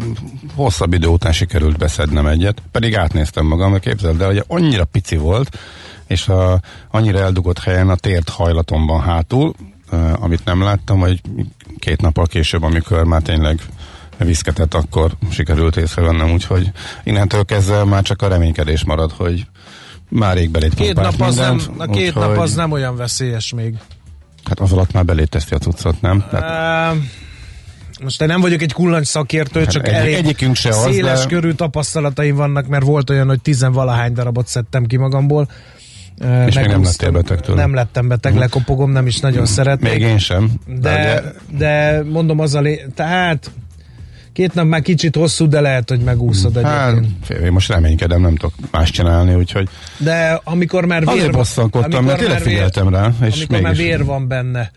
hosszabb idő után sikerült beszednem egyet, pedig átnéztem magam, mert képzeld el, hogy annyira pici volt, és a, annyira eldugott helyen a tért hajlatomban hátul, uh, amit nem láttam, hogy két nappal később, amikor már tényleg viszketett, akkor sikerült észrevennem, úgyhogy innentől kezdve már csak a reménykedés marad, hogy már rég belét két nap az nem, A két úgyhogy... nap az nem olyan veszélyes még. Hát az alatt már beléteszti a cuccot, nem? Tehát... Uh, most én nem vagyok egy kullancs szakértő, hát csak egy, elég egyikünk se széles de... körű tapasztalataim vannak, mert volt olyan, hogy tizenvalahány darabot szedtem ki magamból. És még nem lettél beteg tőle. Nem lettem beteg, hm. lekopogom, nem is nagyon szeretném. Még én sem. De, de, de mondom az a lé... Tehát Két nap már kicsit hosszú, de lehet, hogy megúszod hát, egyébként. Fél, én most reménykedem, nem tudok más csinálni, úgyhogy... De amikor már vér... Azért bosszankodtam, mert tényleg figyeltem rá, és Amikor mégis... már vér van benne,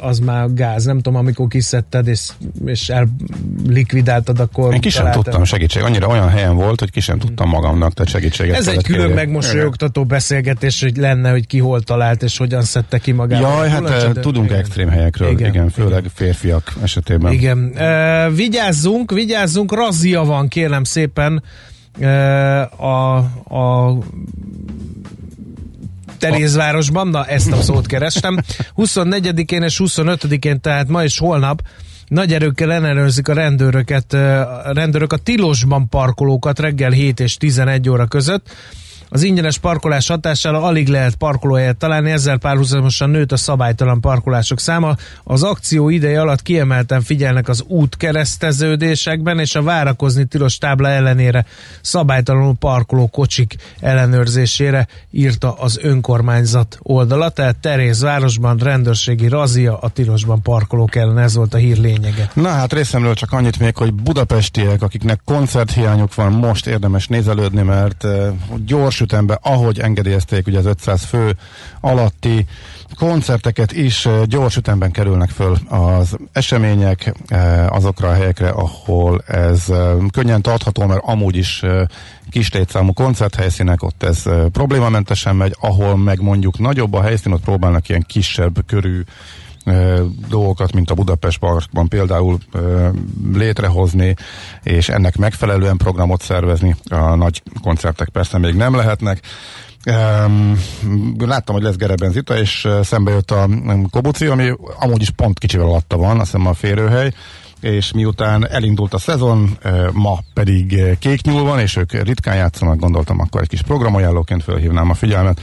az már gáz. Nem tudom, amikor kiszedted és, és ellikvidáltad, akkor Én ki sem találtad. tudtam segítség. Annyira olyan helyen volt, hogy ki sem tudtam magamnak, tehát segítséget Ez egy külön megmosolyogtató beszélgetés, hogy lenne, hogy ki hol talált, és hogyan szedte ki magát. Jaj, hát Kulacsa, tudunk igen. extrém helyekről, igen, igen főleg igen. férfiak esetében. Igen. Uh, vigyázzunk, vigyázzunk, razzia van, kérem szépen, uh, a, a Terézvárosban, na ezt a szót kerestem. 24-én és 25-én, tehát ma és holnap nagy erőkkel ellenőrzik a rendőröket, a rendőrök a tilosban parkolókat reggel 7 és 11 óra között. Az ingyenes parkolás hatására alig lehet parkolóhelyet találni, ezzel párhuzamosan nőtt a szabálytalan parkolások száma. Az akció ideje alatt kiemelten figyelnek az út kereszteződésekben, és a várakozni tilos tábla ellenére szabálytalanul parkoló kocsik ellenőrzésére írta az önkormányzat oldala, tehát Terézvárosban rendőrségi razia a tilosban parkolók ellen, ez volt a hír lényege. Na hát részemről csak annyit még, hogy budapestiek, akiknek koncerthiányuk van, most érdemes nézelődni, mert uh, gyors ahogy engedélyezték ugye az 500 fő alatti koncerteket is gyors ütemben kerülnek föl az események azokra a helyekre, ahol ez könnyen tartható, mert amúgy is kis létszámú koncerthelyszínek, ott ez problémamentesen megy, ahol meg mondjuk nagyobb a helyszín, ott próbálnak ilyen kisebb körű dolgokat, mint a Budapest Parkban például létrehozni, és ennek megfelelően programot szervezni. A nagy koncertek persze még nem lehetnek. Láttam, hogy lesz Gereben Zita, és szembe jött a Kobuci, ami amúgy is pont kicsivel alatta van, azt hiszem a férőhely, és miután elindult a szezon, ma pedig kéknyúl van, és ők ritkán játszanak, gondoltam, akkor egy kis programajánlóként felhívnám a figyelmet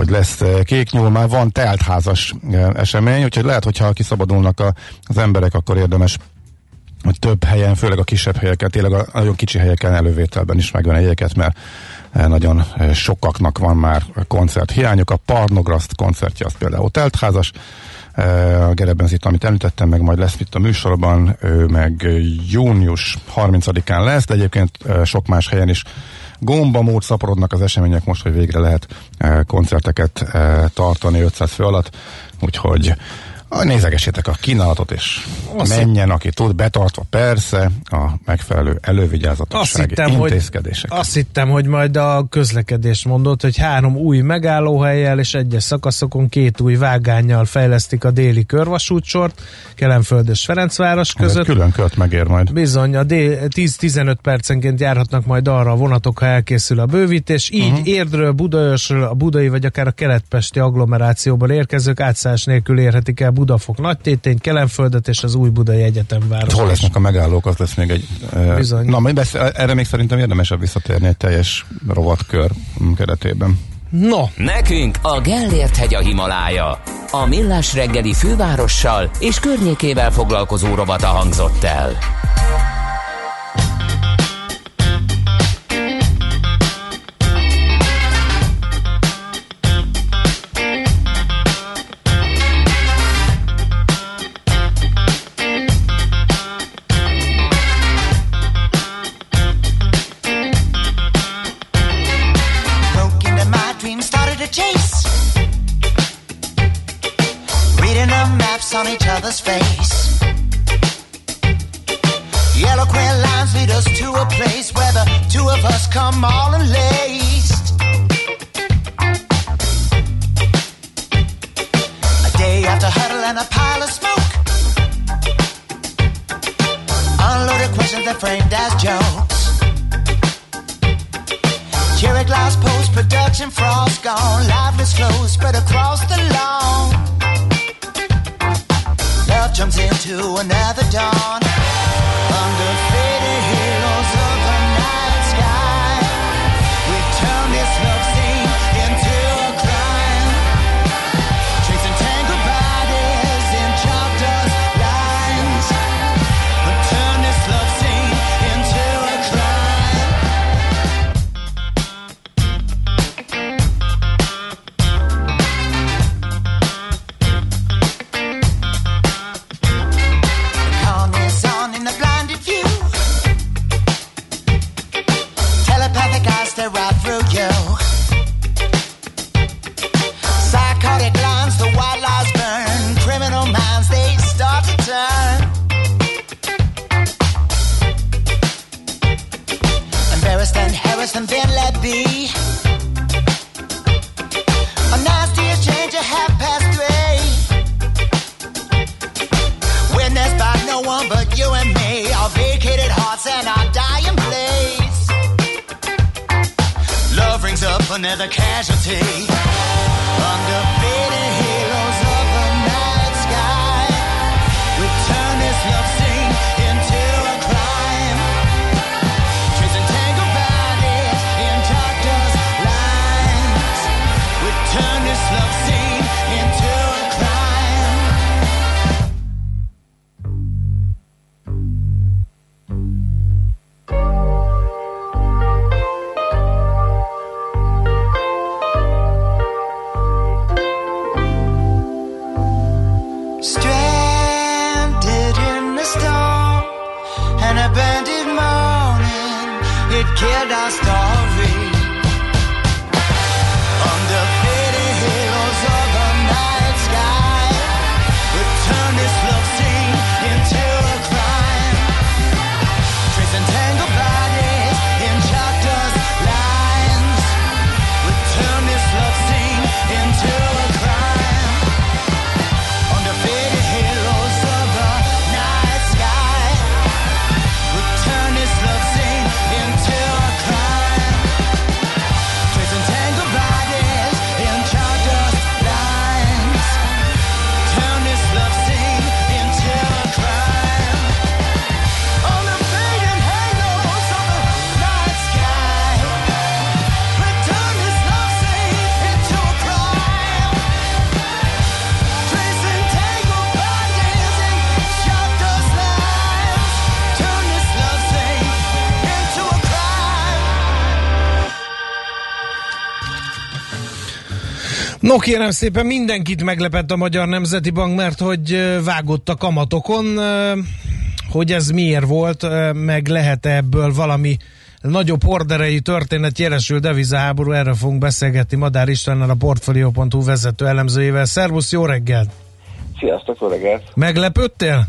hogy lesz eh, kék nyúl, már van teltházas eh, esemény, úgyhogy lehet, hogyha kiszabadulnak a, az emberek, akkor érdemes hogy több helyen, főleg a kisebb helyeket, tényleg a nagyon kicsi helyeken elővételben is megvan egyeket, mert eh, nagyon sokaknak van már koncert hiányok. A Parnograszt koncertje az például teltházas, a Gerebenzit, amit említettem, meg majd lesz itt a műsorban, ő meg június 30-án lesz, de egyébként sok más helyen is gomba mód szaporodnak az események most, hogy végre lehet koncerteket tartani 500 fő alatt, úgyhogy Nézegessétek a kínálatot, és Azt menjen, aki tud, betartva persze a megfelelő Azt elővigyázatossági hittem, hogy, azt hittem, hogy majd a közlekedés mondott, hogy három új megállóhelyjel és egyes szakaszokon két új vágányjal fejlesztik a déli körvasútsort, Kelenföld és Ferencváros Ez között. külön kört megér majd. Bizony, a dél- 10-15 percenként járhatnak majd arra a vonatok, ha elkészül a bővítés. Így uh-huh. Érdről, Budaörsről, a budai vagy akár a keletpesti agglomerációból érkezők átszállás nélkül érhetik el Budafok Nagytétény, Kelenföldet és az új Budai Egyetem város. Hol lesznek a megállók, az lesz még egy... Bizony. Na, majd besz- erre még szerintem érdemesebb visszatérni egy teljes rovatkör keretében. No, Nekünk a Gellért hegy a Himalája. A Millás reggeli fővárossal és környékével foglalkozó rovata hangzott el. Other's face. Yellow queer lines lead us to a place where the two of us come all unlaced. No kérem szépen, mindenkit meglepett a Magyar Nemzeti Bank, mert hogy vágott a kamatokon, hogy ez miért volt, meg lehet ebből valami nagyobb orderei történet jelesül devizaháború, erről fogunk beszélgetni Madár Istvánnal, a Portfolio.hu vezető elemzőjével. Szervusz, jó reggelt! Sziasztok, jó reggelt! Meglepődtél?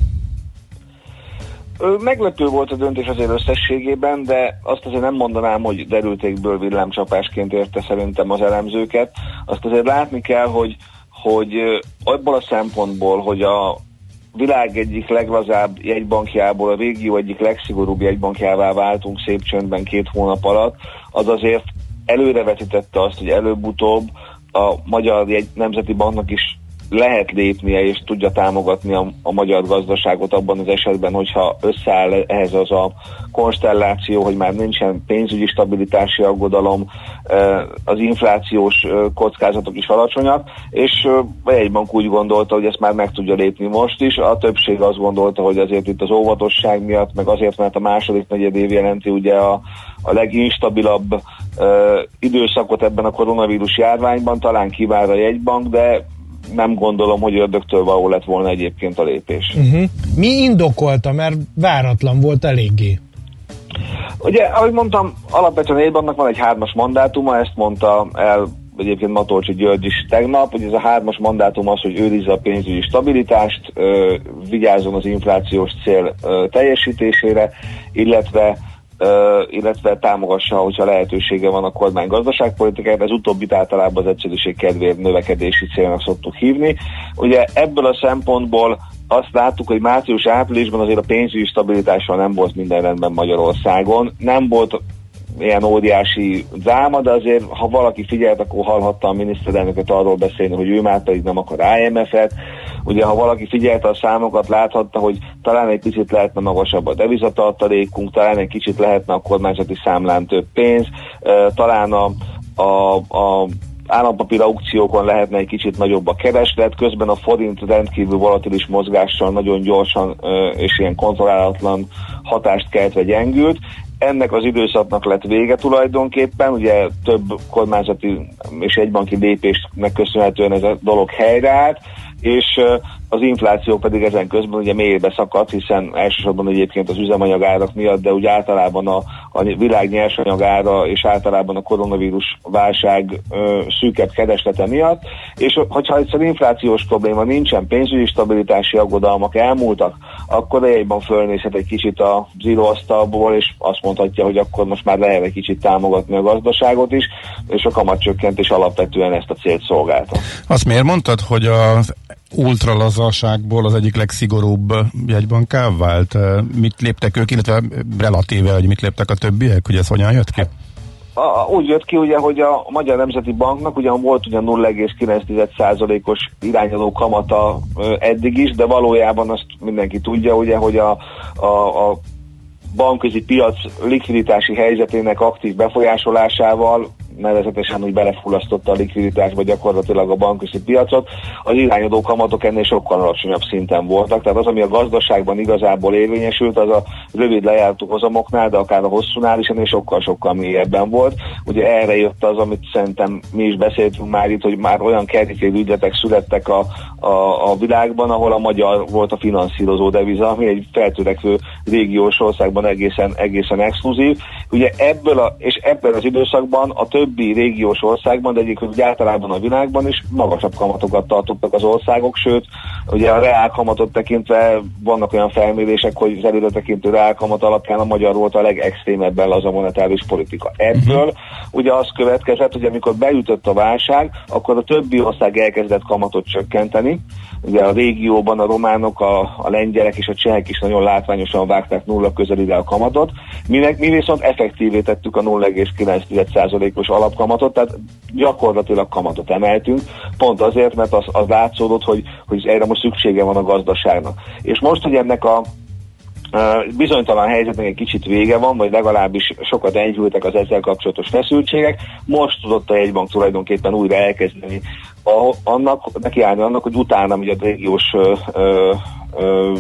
Meglepő volt a döntés azért összességében, de azt azért nem mondanám, hogy derültékből villámcsapásként érte szerintem az elemzőket. Azt azért látni kell, hogy, hogy abból a szempontból, hogy a világ egyik leglazább jegybankjából a régió egyik legszigorúbb jegybankjává váltunk szép csöndben két hónap alatt, az azért előrevetítette azt, hogy előbb-utóbb a Magyar Jegy Nemzeti Banknak is lehet lépnie és tudja támogatni a, a magyar gazdaságot abban az esetben, hogyha összeáll ehhez az a konstelláció, hogy már nincsen pénzügyi stabilitási aggodalom, az inflációs kockázatok is alacsonyak, és egy bank úgy gondolta, hogy ezt már meg tudja lépni most is. A többség azt gondolta, hogy azért itt az óvatosság miatt, meg azért, mert a második negyed év jelenti ugye a, a leginstabilabb uh, időszakot ebben a koronavírus járványban, talán kivár a jegybank, de nem gondolom, hogy ördögtől való lett volna egyébként a lépés. Uh-huh. Mi indokolta, mert váratlan volt eléggé. Ugye, ahogy mondtam, alapvetően a jegybanknak van egy hármas mandátuma, ezt mondta el egyébként Matolcsi György is tegnap, hogy ez a hármas mandátum az, hogy őrizze a pénzügyi stabilitást, vigyázzon az inflációs cél teljesítésére, illetve illetve támogassa, hogyha lehetősége van a kormány gazdaságpolitikájában. Ez utóbbit általában az egyszerűség kedvéért növekedési célnak szoktuk hívni. Ugye ebből a szempontból azt láttuk, hogy március-áprilisban azért a pénzügyi stabilitással nem volt minden rendben Magyarországon. Nem volt ilyen óriási dráma, de azért, ha valaki figyelt, akkor hallhatta a miniszterelnököt arról beszélni, hogy ő már pedig nem akar IMF-et. Ugye, ha valaki figyelte a számokat, láthatta, hogy talán egy picit lehetne magasabb a devizatartalékunk, talán egy kicsit lehetne a kormányzati számlán több pénz, talán a, a, a állampapír aukciókon lehetne egy kicsit nagyobb a kereslet, közben a forint rendkívül volatilis mozgással nagyon gyorsan és ilyen kontrollálatlan hatást keltve gyengült. Ennek az időszaknak lett vége tulajdonképpen, ugye több kormányzati és egybanki lépésnek köszönhetően ez a dolog helyreállt, és az infláció pedig ezen közben ugye mélybe szakadt, hiszen elsősorban egyébként az üzemanyagárak miatt, de úgy általában a, a világ nyersanyagára és általában a koronavírus válság ö, szűkebb kereslete miatt, és hogyha egyszer inflációs probléma nincsen, pénzügyi stabilitási aggodalmak elmúltak, akkor egyben fölnézhet egy kicsit a íróasztalból, és azt mondhatja, hogy akkor most már lehet egy kicsit támogatni a gazdaságot is, és a kamatcsökkentés alapvetően ezt a célt szolgálta. Azt miért mondtad, hogy az ultralazaságból az egyik legszigorúbb jegybanká vált? Mit léptek ők, illetve relatíve, hogy mit léptek a többiek? Hogy ez hogyan jött ki? A, úgy jött ki ugye, hogy a Magyar Nemzeti Banknak ugyan volt ugye 0,9%-os irányadó kamata ö, eddig is, de valójában azt mindenki tudja ugye, hogy a, a, a bankközi piac likviditási helyzetének aktív befolyásolásával nevezetesen úgy belefullasztotta a likviditásba gyakorlatilag a bankközi piacot, az irányadó kamatok ennél sokkal alacsonyabb szinten voltak, tehát az, ami a gazdaságban igazából érvényesült, az a rövid lejártó hozamoknál, de akár a hosszúnál is ennél sokkal-sokkal mélyebben volt. Ugye erre jött az, amit szerintem mi is beszéltünk már itt, hogy már olyan kerítélő ügyletek születtek a, a, a világban, ahol a magyar volt a finanszírozó deviza, ami egy feltörekvő régiós országban egészen, egészen exkluzív. Ugye ebből a, és ebben az időszakban a többi régiós országban, de egyébként általában a világban is magasabb kamatokat tartottak az országok, sőt, ugye a reál kamatot tekintve vannak olyan felmérések, hogy az előre tekintő reál kamat alapján a magyar volt a legextrémebben az a monetáris politika. Ebből uh-huh. ugye az következett, hogy amikor beütött a válság, akkor a többi ország elkezdett kamatot csökkenteni. Ugye a régióban a románok, a, a lengyelek és a csehek is nagyon látványosan vágták nulla közelide a kamatot. Mi, mi viszont effektívé tettük a 0,9%-os alapkamatot, tehát gyakorlatilag kamatot emeltünk, pont azért, mert az, az látszódott, hogy, hogy erre most szüksége van a gazdaságnak. És most, hogy ennek a bizonytalan helyzetnek egy kicsit vége van, vagy legalábbis sokat enyhültek az ezzel kapcsolatos feszültségek. Most tudott a jegybank tulajdonképpen újra elkezdeni a, annak, nekiállni annak, hogy utána ugye a régiós ö, ö,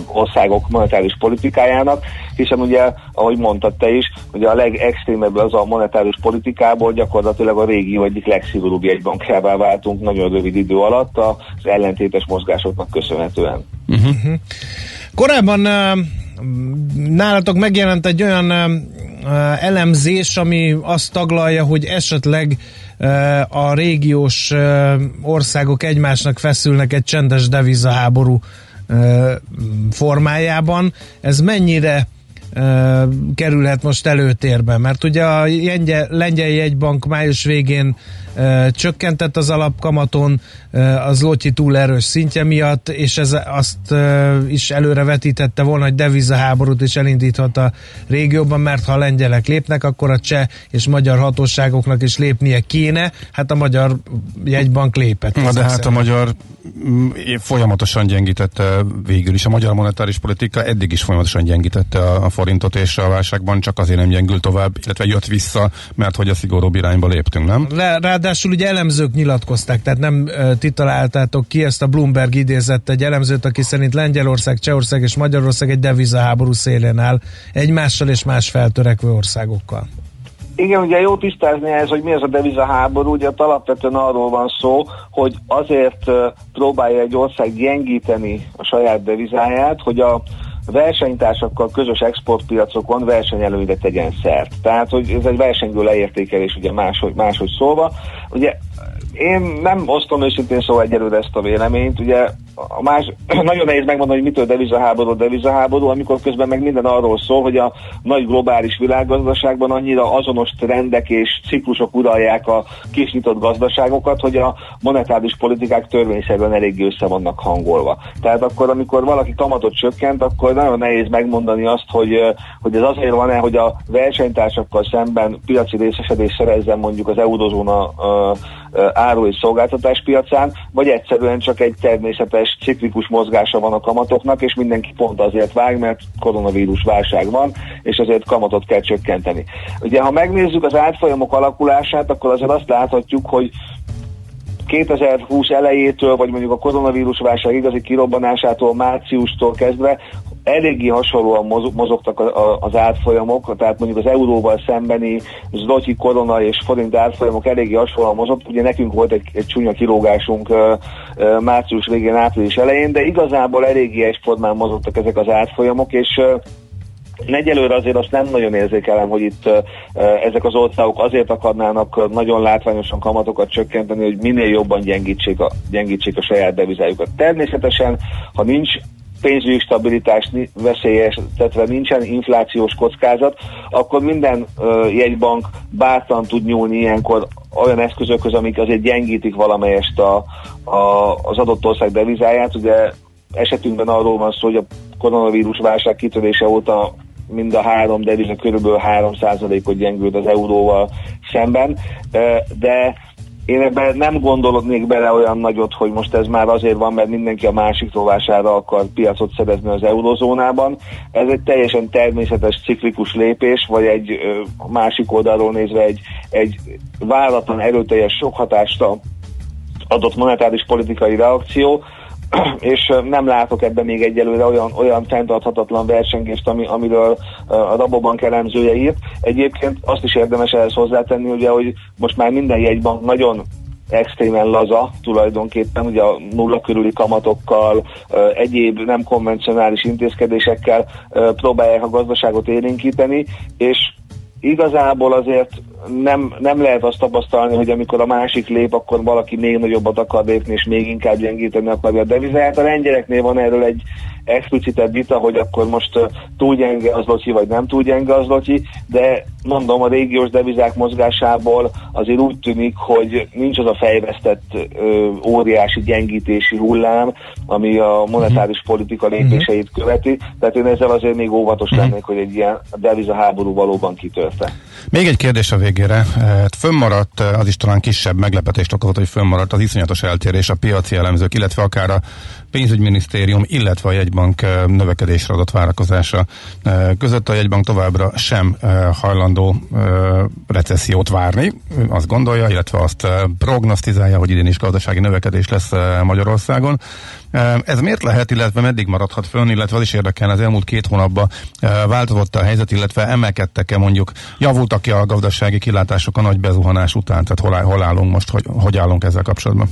országok monetáris politikájának, hiszen ugye, ahogy mondtad te is, ugye a legextrémebb az a monetáris politikából gyakorlatilag a régió egyik legszigorúbb jegybankjává váltunk nagyon rövid idő alatt az ellentétes mozgásoknak köszönhetően. Uh-huh. Korábban nálatok megjelent egy olyan elemzés, ami azt taglalja, hogy esetleg a régiós országok egymásnak feszülnek egy csendes devizaháború formájában. Ez mennyire kerülhet most előtérbe, mert ugye a lengyel, lengyel jegybank május végén csökkentett az alapkamaton az Lotyi túl erős szintje miatt, és ez azt is előre vetítette volna, hogy devizaháborút is elindíthat a régióban, mert ha a lengyelek lépnek, akkor a cseh és magyar hatóságoknak is lépnie kéne. Hát a magyar jegybank lépett. Na de hát a magyar mm, folyamatosan gyengítette végül is. A magyar monetáris politika eddig is folyamatosan gyengítette a, a forintot, és a válságban csak azért nem gyengül tovább, illetve jött vissza, mert hogy a szigorúbb irányba léptünk, nem? Ráadásul ugye elemzők nyilatkozták, tehát nem ti találtátok ki, ezt a Bloomberg idézett egy elemzőt, aki szerint Lengyelország, Csehország és Magyarország egy devizaháború szélén áll egymással és más feltörekvő országokkal. Igen, ugye jó tisztázni ez, hogy mi ez a devizaháború, ugye alapvetően arról van szó, hogy azért próbálja egy ország gyengíteni a saját devizáját, hogy a versenytársakkal közös exportpiacokon versenyelőnyre tegyen szert. Tehát, hogy ez egy versengő leértékelés, ugye máshogy, máshogy szólva. Ugye én nem osztom őszintén szóval egyelőre ezt a véleményt. Ugye a más, nagyon nehéz megmondani, hogy mitől devizaháború, devizaháború, amikor közben meg minden arról szól, hogy a nagy globális világgazdaságban annyira azonos trendek és ciklusok uralják a kisnyitott gazdaságokat, hogy a monetáris politikák törvényszerűen eléggé össze vannak hangolva. Tehát akkor, amikor valaki kamatot csökkent, akkor nagyon nehéz megmondani azt, hogy, hogy ez azért van-e, hogy a versenytársakkal szemben piaci részesedés szerezzen mondjuk az eurozóna áru és szolgáltatás piacán, vagy egyszerűen csak egy természetes ciklikus mozgása van a kamatoknak, és mindenki pont azért vág, mert koronavírus válság van, és azért kamatot kell csökkenteni. Ugye, ha megnézzük az átfolyamok alakulását, akkor azért azt láthatjuk, hogy 2020 elejétől, vagy mondjuk a koronavírus válság igazi kirobbanásától, márciustól kezdve eléggé hasonlóan mozogtak az átfolyamok, tehát mondjuk az euróval szembeni zloty korona és forint átfolyamok eléggé hasonlóan mozogt. Ugye nekünk volt egy, egy csúnya kilógásunk március végén, április elején, de igazából eléggé egyformán mozogtak ezek az átfolyamok, és Egyelőre azért azt nem nagyon érzékelem, hogy itt ezek az országok azért akarnának nagyon látványosan kamatokat csökkenteni, hogy minél jobban gyengítsék a, gyengítsék a saját devizájukat. Természetesen, ha nincs pénzügyi stabilitás veszélyeztetve, nincsen inflációs kockázat, akkor minden jegybank bátran tud nyúlni ilyenkor olyan eszközökhöz, amik azért gyengítik valamelyest a, a, az adott ország devizáját. Ugye esetünkben arról van szó, hogy a koronavírus válság kitörése óta mind a három deviza körülbelül 3%-ot gyengült az euróval szemben, de én ebben nem gondolodnék bele olyan nagyot, hogy most ez már azért van, mert mindenki a másik rovására akar piacot szerezni az eurozónában. Ez egy teljesen természetes ciklikus lépés, vagy egy másik oldalról nézve egy, egy váratlan erőteljes sok hatást adott monetáris politikai reakció, és nem látok ebben még egyelőre olyan, olyan fenntarthatatlan versengést, ami, amiről a Rabobank elemzője írt. Egyébként azt is érdemes ehhez hozzátenni, ugye, hogy most már minden jegybank nagyon extrémen laza tulajdonképpen, ugye a nulla körüli kamatokkal, egyéb nem konvencionális intézkedésekkel próbálják a gazdaságot élénkíteni, és igazából azért nem, nem lehet azt tapasztalni, hogy amikor a másik lép, akkor valaki még nagyobbat akar lépni, és még inkább gyengíteni akarja a devizáját. A lengyeleknél van erről egy explicitebb vita, hogy akkor most túl gyenge az locsi, vagy nem túl gyenge az locsi, de mondom, a régiós devizák mozgásából azért úgy tűnik, hogy nincs az a fejvesztett ö, óriási gyengítési hullám, ami a monetáris politika lépéseit követi, tehát én ezzel azért még óvatos lennék, hogy egy ilyen deviza háború valóban kitörte. Még egy kérdés a végére. Hát fönnmaradt, az is talán kisebb meglepetést okozott, hogy fönnmaradt az iszonyatos eltérés a piaci elemzők, illetve akár a pénzügyminisztérium, illetve a jegybank növekedésre adott várakozása között. A jegybank továbbra sem hajlandó recessziót várni, azt gondolja, illetve azt prognosztizálja, hogy idén is gazdasági növekedés lesz Magyarországon. Ez miért lehet, illetve meddig maradhat fönn, illetve az is érdekel, az elmúlt két hónapban változott a helyzet, illetve emelkedtek-e mondjuk, javultak-e a gazdasági kilátások a nagy bezuhanás után, tehát hol, hol állunk most, hogy, hogy állunk ezzel kapcsolatban?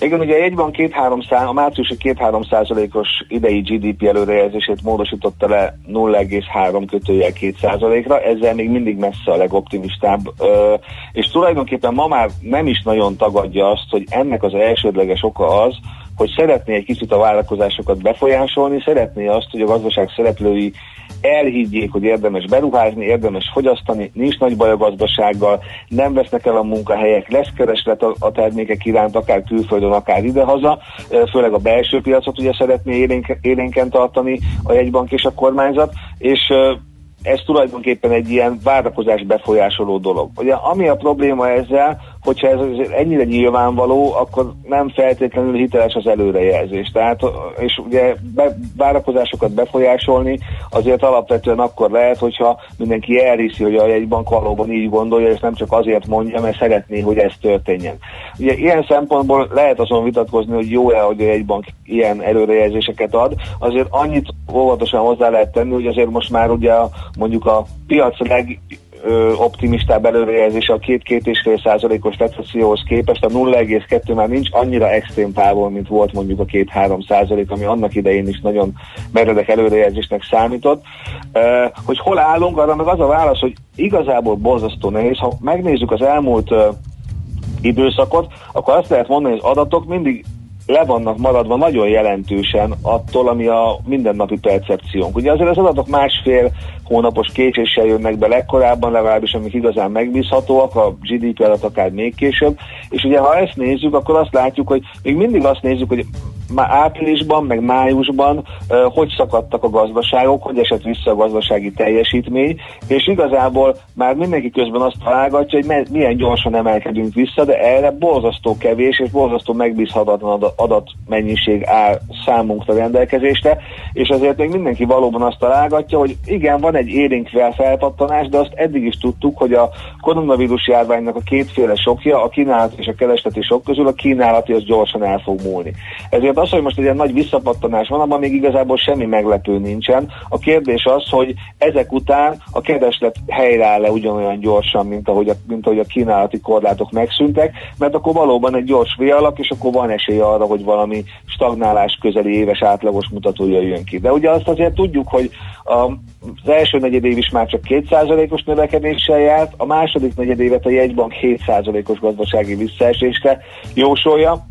Igen, ugye egyban 2-3 szá, a márciusi 2-3 százalékos idei GDP előrejelzését módosította le 0,3 kötőjel 2 százalékra, ezzel még mindig messze a legoptimistább, ö, és tulajdonképpen ma már nem is nagyon tagadja azt, hogy ennek az elsődleges oka az, hogy szeretné egy kicsit a vállalkozásokat befolyásolni, szeretné azt, hogy a gazdaság szereplői elhiggyék, hogy érdemes beruházni, érdemes fogyasztani, nincs nagy baj a gazdasággal, nem vesznek el a munkahelyek, lesz kereslet a, a termékek iránt, akár külföldön, akár idehaza, főleg a belső piacot ugye szeretné élénk, élénken tartani a jegybank és a kormányzat, és ez tulajdonképpen egy ilyen várakozás befolyásoló dolog. Ugye ami a probléma ezzel, hogyha ez ennyire nyilvánvaló, akkor nem feltétlenül hiteles az előrejelzés. Tehát, és ugye be, várakozásokat befolyásolni azért alapvetően akkor lehet, hogyha mindenki elhiszi, hogy a jegybank valóban így gondolja, és nem csak azért mondja, mert szeretné, hogy ez történjen. Ugye ilyen szempontból lehet azon vitatkozni, hogy jó-e, hogy a jegybank ilyen előrejelzéseket ad. Azért annyit óvatosan hozzá lehet tenni, hogy azért most már ugye a, mondjuk a piac leg ö, optimistább előrejelzése a 2-2,5 százalékos recesszióhoz képest, a 0,2 már nincs annyira extrém távol, mint volt mondjuk a 2-3 százalék, ami annak idején is nagyon meredek előrejelzésnek számított. Hogy hol állunk, arra meg az a válasz, hogy igazából borzasztó nehéz. Ha megnézzük az elmúlt ö, időszakot, akkor azt lehet mondani, hogy az adatok mindig le vannak maradva nagyon jelentősen attól, ami a mindennapi percepciónk. Ugye azért az adatok másfél hónapos késéssel jönnek be legkorábban, legalábbis amik igazán megbízhatóak, a GDP adat akár még később, és ugye ha ezt nézzük, akkor azt látjuk, hogy még mindig azt nézzük, hogy már áprilisban, meg májusban hogy szakadtak a gazdaságok, hogy esett vissza a gazdasági teljesítmény, és igazából már mindenki közben azt találgatja, hogy milyen gyorsan emelkedünk vissza, de erre borzasztó kevés és borzasztó megbízhatatlan adat- adatmennyiség áll számunkra rendelkezésre, és azért még mindenki valóban azt találgatja, hogy igen, van egy élénk felpattanás, de azt eddig is tudtuk, hogy a koronavírus járványnak a kétféle sokja, a kínálat és a keresleti sok közül a kínálati az gyorsan el fog múlni. Ezért az, hogy most egy ilyen nagy visszapattanás van, abban még igazából semmi meglepő nincsen. A kérdés az, hogy ezek után a kereslet helyreáll-e ugyanolyan gyorsan, mint ahogy, a, mint ahogy a kínálati korlátok megszűntek, mert akkor valóban egy gyors V alak, és akkor van esély arra, hogy valami stagnálás közeli éves átlagos mutatója jön ki. De ugye azt azért tudjuk, hogy a az első negyedév is már csak 2%-os növekedéssel járt, a második negyedévet a jegybank 7%-os gazdasági visszaesésre jósolja,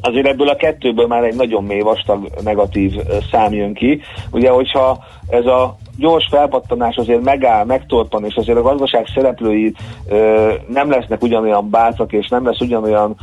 azért ebből a kettőből már egy nagyon mély vastag negatív szám jön ki. Ugye, hogyha ez a gyors felpattanás azért megáll, megtorpan, és azért a gazdaság szereplői ö, nem lesznek ugyanolyan bátrak, és nem lesz ugyanolyan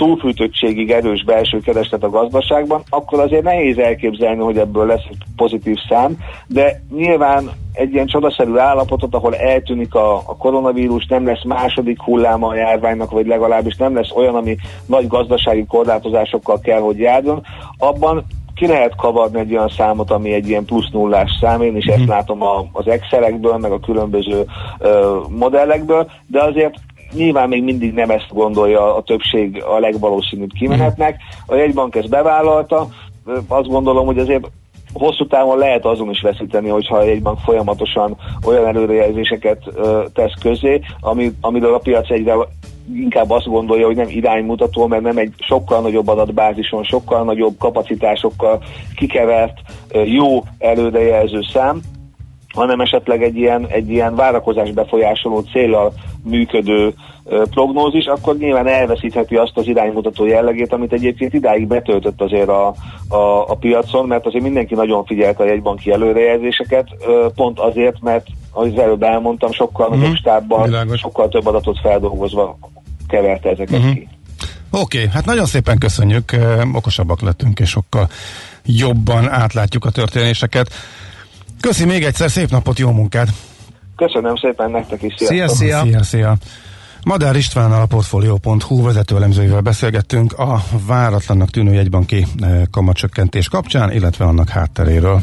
túlfűtöttségig erős belső kereslet a gazdaságban, akkor azért nehéz elképzelni, hogy ebből lesz egy pozitív szám, de nyilván egy ilyen csodaszerű állapotot, ahol eltűnik a, a koronavírus, nem lesz második hulláma a járványnak, vagy legalábbis nem lesz olyan, ami nagy gazdasági korlátozásokkal kell, hogy járjon, abban ki lehet kavarni egy olyan számot, ami egy ilyen plusz nullás szám, én is ezt látom a, az Excelekből, meg a különböző ö, modellekből, de azért nyilván még mindig nem ezt gondolja a többség a legvalószínűbb kimenetnek. A jegybank ezt bevállalta, azt gondolom, hogy azért hosszú távon lehet azon is veszíteni, hogyha a jegybank folyamatosan olyan előrejelzéseket tesz közé, ami, amiről a piac egyre inkább azt gondolja, hogy nem iránymutató, mert nem egy sokkal nagyobb adatbázison, sokkal nagyobb kapacitásokkal kikevert, jó előrejelző szám, hanem esetleg egy ilyen, egy ilyen várakozás befolyásoló célral működő prognózis, akkor nyilván elveszítheti azt az iránymutató jellegét, amit egyébként idáig betöltött azért a, a, a piacon, mert azért mindenki nagyon figyelte a jegybanki előrejelzéseket, pont azért, mert ahogy az előbb elmondtam, sokkal Mhm, nagyobb stábban, világos. sokkal több adatot feldolgozva keverte ezeket Mhm. ki. Oké, okay, hát nagyon szépen köszönjük, okosabbak lettünk, és sokkal jobban átlátjuk a történéseket. Köszi még egyszer, szép napot, jó munkát! Köszönöm szépen nektek is, Szia, szia! Szia, szia! Madár Istvánnal a Portfolio.hu vezetőelemzőivel beszélgettünk a váratlannak tűnő jegybanki eh, kamatcsökkentés kapcsán, illetve annak hátteréről.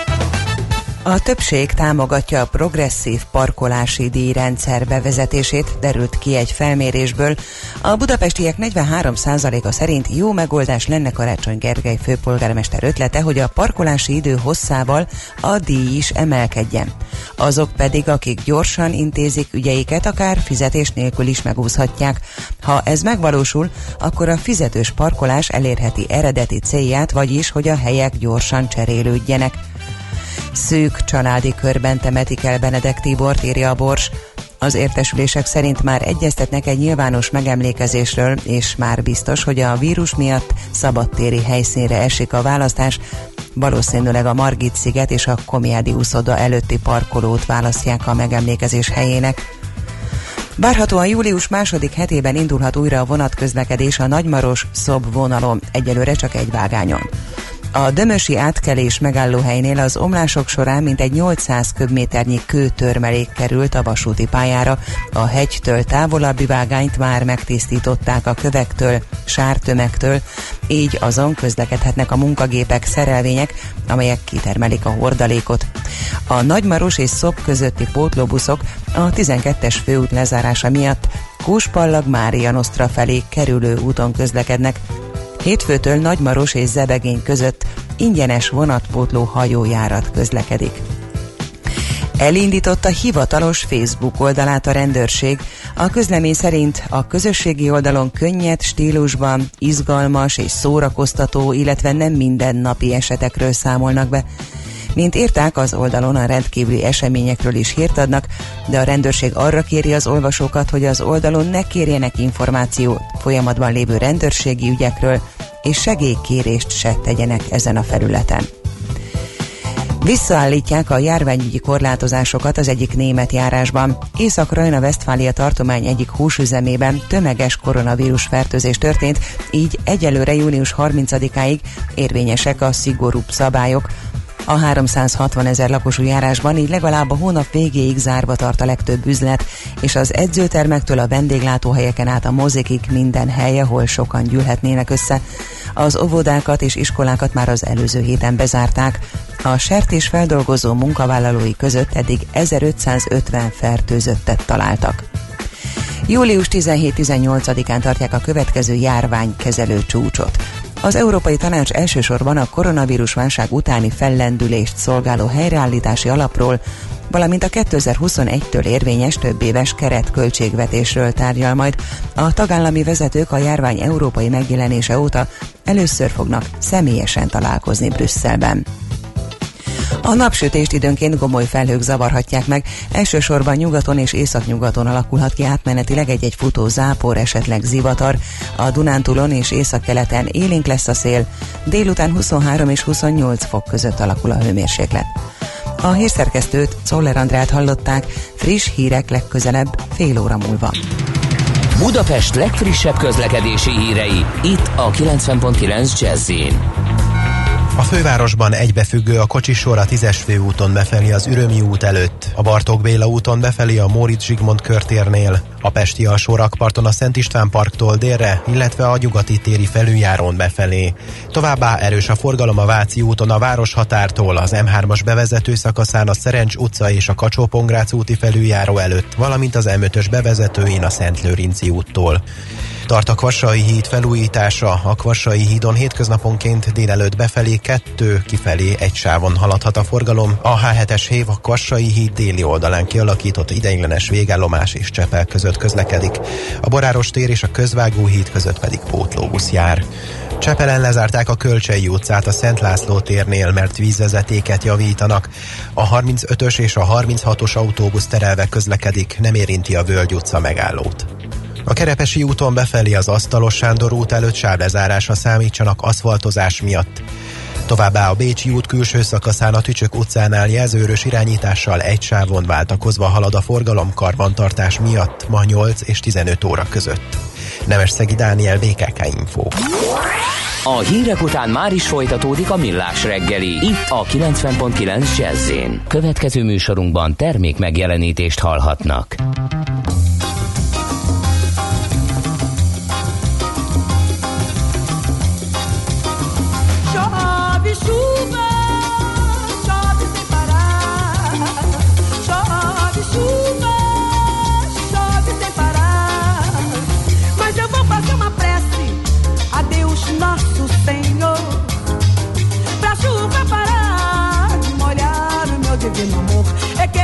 A többség támogatja a progresszív parkolási díjrendszer bevezetését, derült ki egy felmérésből. A budapestiek 43%-a szerint jó megoldás lenne Karácsony Gergely főpolgármester ötlete, hogy a parkolási idő hosszával a díj is emelkedjen. Azok pedig, akik gyorsan intézik ügyeiket, akár fizetés nélkül is megúszhatják. Ha ez megvalósul, akkor a fizetős parkolás elérheti eredeti célját, vagyis, hogy a helyek gyorsan cserélődjenek. Szűk családi körben temetik el Benedek Tibort, írja a Bors. Az értesülések szerint már egyeztetnek egy nyilvános megemlékezésről, és már biztos, hogy a vírus miatt szabadtéri helyszínre esik a választás. Valószínűleg a Margit sziget és a Komiádi úszoda előtti parkolót választják a megemlékezés helyének. Várhatóan július második hetében indulhat újra a vonatközlekedés a Nagymaros Szob vonalon, egyelőre csak egy vágányon. A Dömösi átkelés megállóhelynél az omlások során mintegy 800 köbméternyi kőtörmelék került a vasúti pályára. A hegytől távolabbi vágányt már megtisztították a kövektől, sártömegtől, így azon közlekedhetnek a munkagépek, szerelvények, amelyek kitermelik a hordalékot. A Nagymaros és Szob közötti pótlóbuszok a 12-es főút lezárása miatt Kóspallag Mária Nostra felé kerülő úton közlekednek, Hétfőtől Nagymaros és Zebegény között ingyenes vonatpótló hajójárat közlekedik. Elindította hivatalos Facebook oldalát a rendőrség. A közlemény szerint a közösségi oldalon könnyed stílusban, izgalmas és szórakoztató, illetve nem mindennapi esetekről számolnak be. Mint írták, az oldalon a rendkívüli eseményekről is hírt adnak, de a rendőrség arra kéri az olvasókat, hogy az oldalon ne kérjenek információt folyamatban lévő rendőrségi ügyekről, és segélykérést se tegyenek ezen a felületen. Visszaállítják a járványügyi korlátozásokat az egyik német járásban. Észak-Rajna-Vesztfália tartomány egyik húsüzemében tömeges koronavírus fertőzés történt, így egyelőre június 30-áig érvényesek a szigorúbb szabályok, a 360 ezer lakosú járásban így legalább a hónap végéig zárva tart a legtöbb üzlet, és az edzőtermektől a vendéglátóhelyeken át a mozikig minden hely, ahol sokan gyűlhetnének össze. Az óvodákat és iskolákat már az előző héten bezárták. A sertés feldolgozó munkavállalói között eddig 1550 fertőzöttet találtak. Július 17-18-án tartják a következő járványkezelő csúcsot. Az Európai Tanács elsősorban a koronavírus válság utáni fellendülést szolgáló helyreállítási alapról, valamint a 2021-től érvényes több éves keretköltségvetésről tárgyal majd. A tagállami vezetők a járvány európai megjelenése óta először fognak személyesen találkozni Brüsszelben. A napsütést időnként gomoly felhők zavarhatják meg, elsősorban nyugaton és északnyugaton alakulhat ki átmenetileg egy-egy futó zápor, esetleg zivatar. A Dunántúlon és északkeleten élénk lesz a szél, délután 23 és 28 fok között alakul a hőmérséklet. A hírszerkesztőt, Czoller Andrát hallották, friss hírek legközelebb fél óra múlva. Budapest legfrissebb közlekedési hírei, itt a 90.9 jazz a fővárosban egybefüggő a kocsisor a 10-es főúton befelé az Ürömi út előtt, a Bartók Béla úton befelé a Móricz Zsigmond körtérnél, a Pesti alsó rakparton a Szent István parktól délre, illetve a Nyugati téri felüljárón befelé. Továbbá erős a forgalom a Váci úton a Városhatártól, az M3-as bevezető szakaszán a Szerencs utca és a kacsó úti felüljáró előtt, valamint az M5-ös bevezetőin a Szent Lőrinci úttól. Tart a Kvassai híd felújítása. A Kvassai hídon hétköznaponként délelőtt befelé kettő, kifelé egy sávon haladhat a forgalom. A H7-es hév a Kvassai híd déli oldalán kialakított ideiglenes végállomás és Csepel között közlekedik. A Boráros tér és a Közvágó híd között pedig pótlóbusz jár. Csepelen lezárták a Kölcsei utcát a Szent László térnél, mert vízvezetéket javítanak. A 35-ös és a 36-os autóbusz terelve közlekedik, nem érinti a Völgy utca megállót. A Kerepesi úton befelé az Asztalos Sándor út előtt sávlezárásra számítsanak aszfaltozás miatt. Továbbá a Bécsi út külső szakaszán a Tücsök utcánál jelzőrös irányítással egy sávon váltakozva halad a forgalom karbantartás miatt ma 8 és 15 óra között. Nemesszegi Dániel BKK Info. A hírek után már is folytatódik a millás reggeli. Itt a 90.9 jazz Következő műsorunkban termék megjelenítést hallhatnak. Amor. É que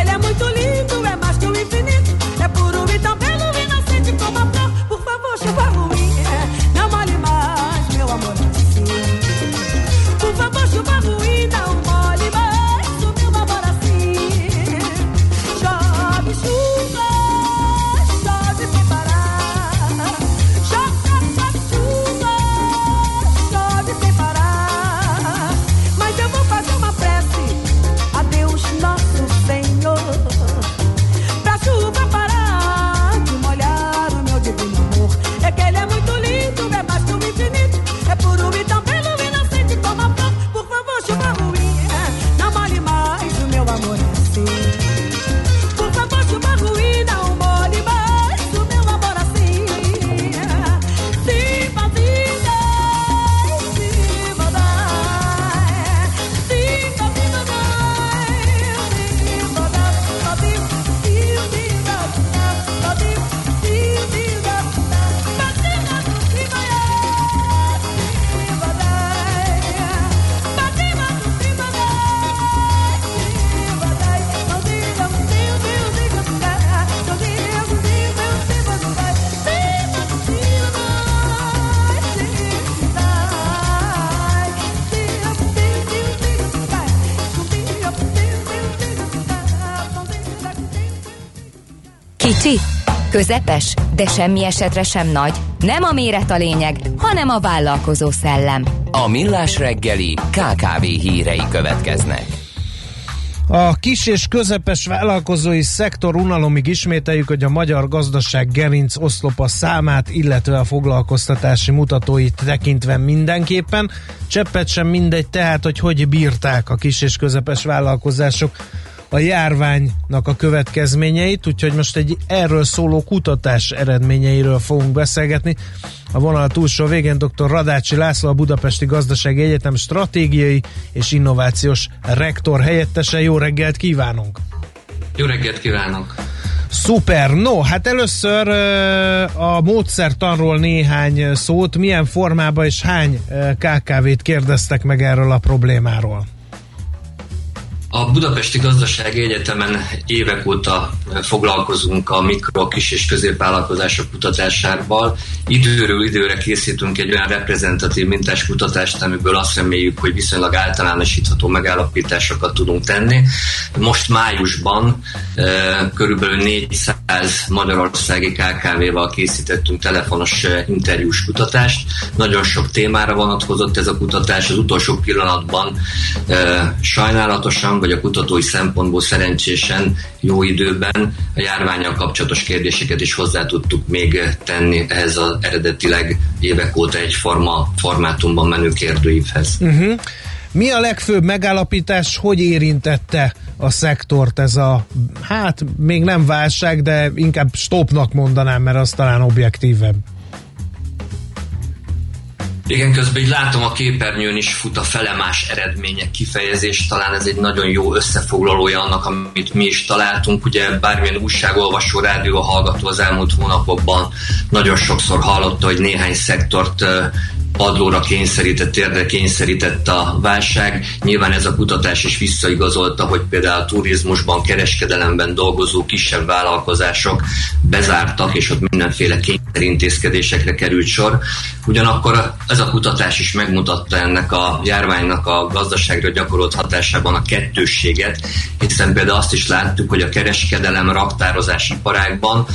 közepes, de semmi esetre sem nagy. Nem a méret a lényeg, hanem a vállalkozó szellem. A millás reggeli KKV hírei következnek. A kis és közepes vállalkozói szektor unalomig ismételjük, hogy a magyar gazdaság gerinc oszlopa számát, illetve a foglalkoztatási mutatóit tekintve mindenképpen. Cseppet sem mindegy tehát, hogy hogy bírták a kis és közepes vállalkozások a járványnak a következményeit, úgyhogy most egy erről szóló kutatás eredményeiről fogunk beszélgetni. A vonal túlsó végén dr. Radácsi László, a Budapesti Gazdasági Egyetem stratégiai és innovációs rektor helyettese. Jó reggelt kívánunk! Jó reggelt kívánok! Szuper! No, hát először a módszertanról néhány szót. Milyen formában és hány KKV-t kérdeztek meg erről a problémáról? Budapesti Gazdasági Egyetemen évek óta foglalkozunk a mikro, kis és középvállalkozások kutatásával. Időről időre készítünk egy olyan reprezentatív mintás kutatást, amiből azt reméljük, hogy viszonylag általánosítható megállapításokat tudunk tenni. Most májusban körülbelül 400 magyarországi KKV-val készítettünk telefonos interjús kutatást. Nagyon sok témára vonatkozott ez a kutatás. Az utolsó pillanatban sajnálatosan vagy a kutatói szempontból szerencsésen jó időben a járványal kapcsolatos kérdéseket is hozzá tudtuk még tenni ehhez az eredetileg évek óta egyforma formátumban menő kérdőívhez. Uh-huh. Mi a legfőbb megállapítás, hogy érintette a szektort ez a, hát még nem válság, de inkább stopnak mondanám, mert az talán objektívebb. Igen, közben így látom a képernyőn is fut a felemás eredmények kifejezés, talán ez egy nagyon jó összefoglalója annak, amit mi is találtunk. Ugye bármilyen újságolvasó, rádió hallgató az elmúlt hónapokban nagyon sokszor hallotta, hogy néhány szektort padlóra kényszerített, térdre kényszerített a válság. Nyilván ez a kutatás is visszaigazolta, hogy például a turizmusban, kereskedelemben dolgozó kisebb vállalkozások bezártak, és ott mindenféle kényszerintézkedésekre került sor. Ugyanakkor ez a kutatás is megmutatta ennek a járványnak a gazdaságra gyakorolt hatásában a kettősséget, hiszen például azt is láttuk, hogy a kereskedelem raktározás iparágban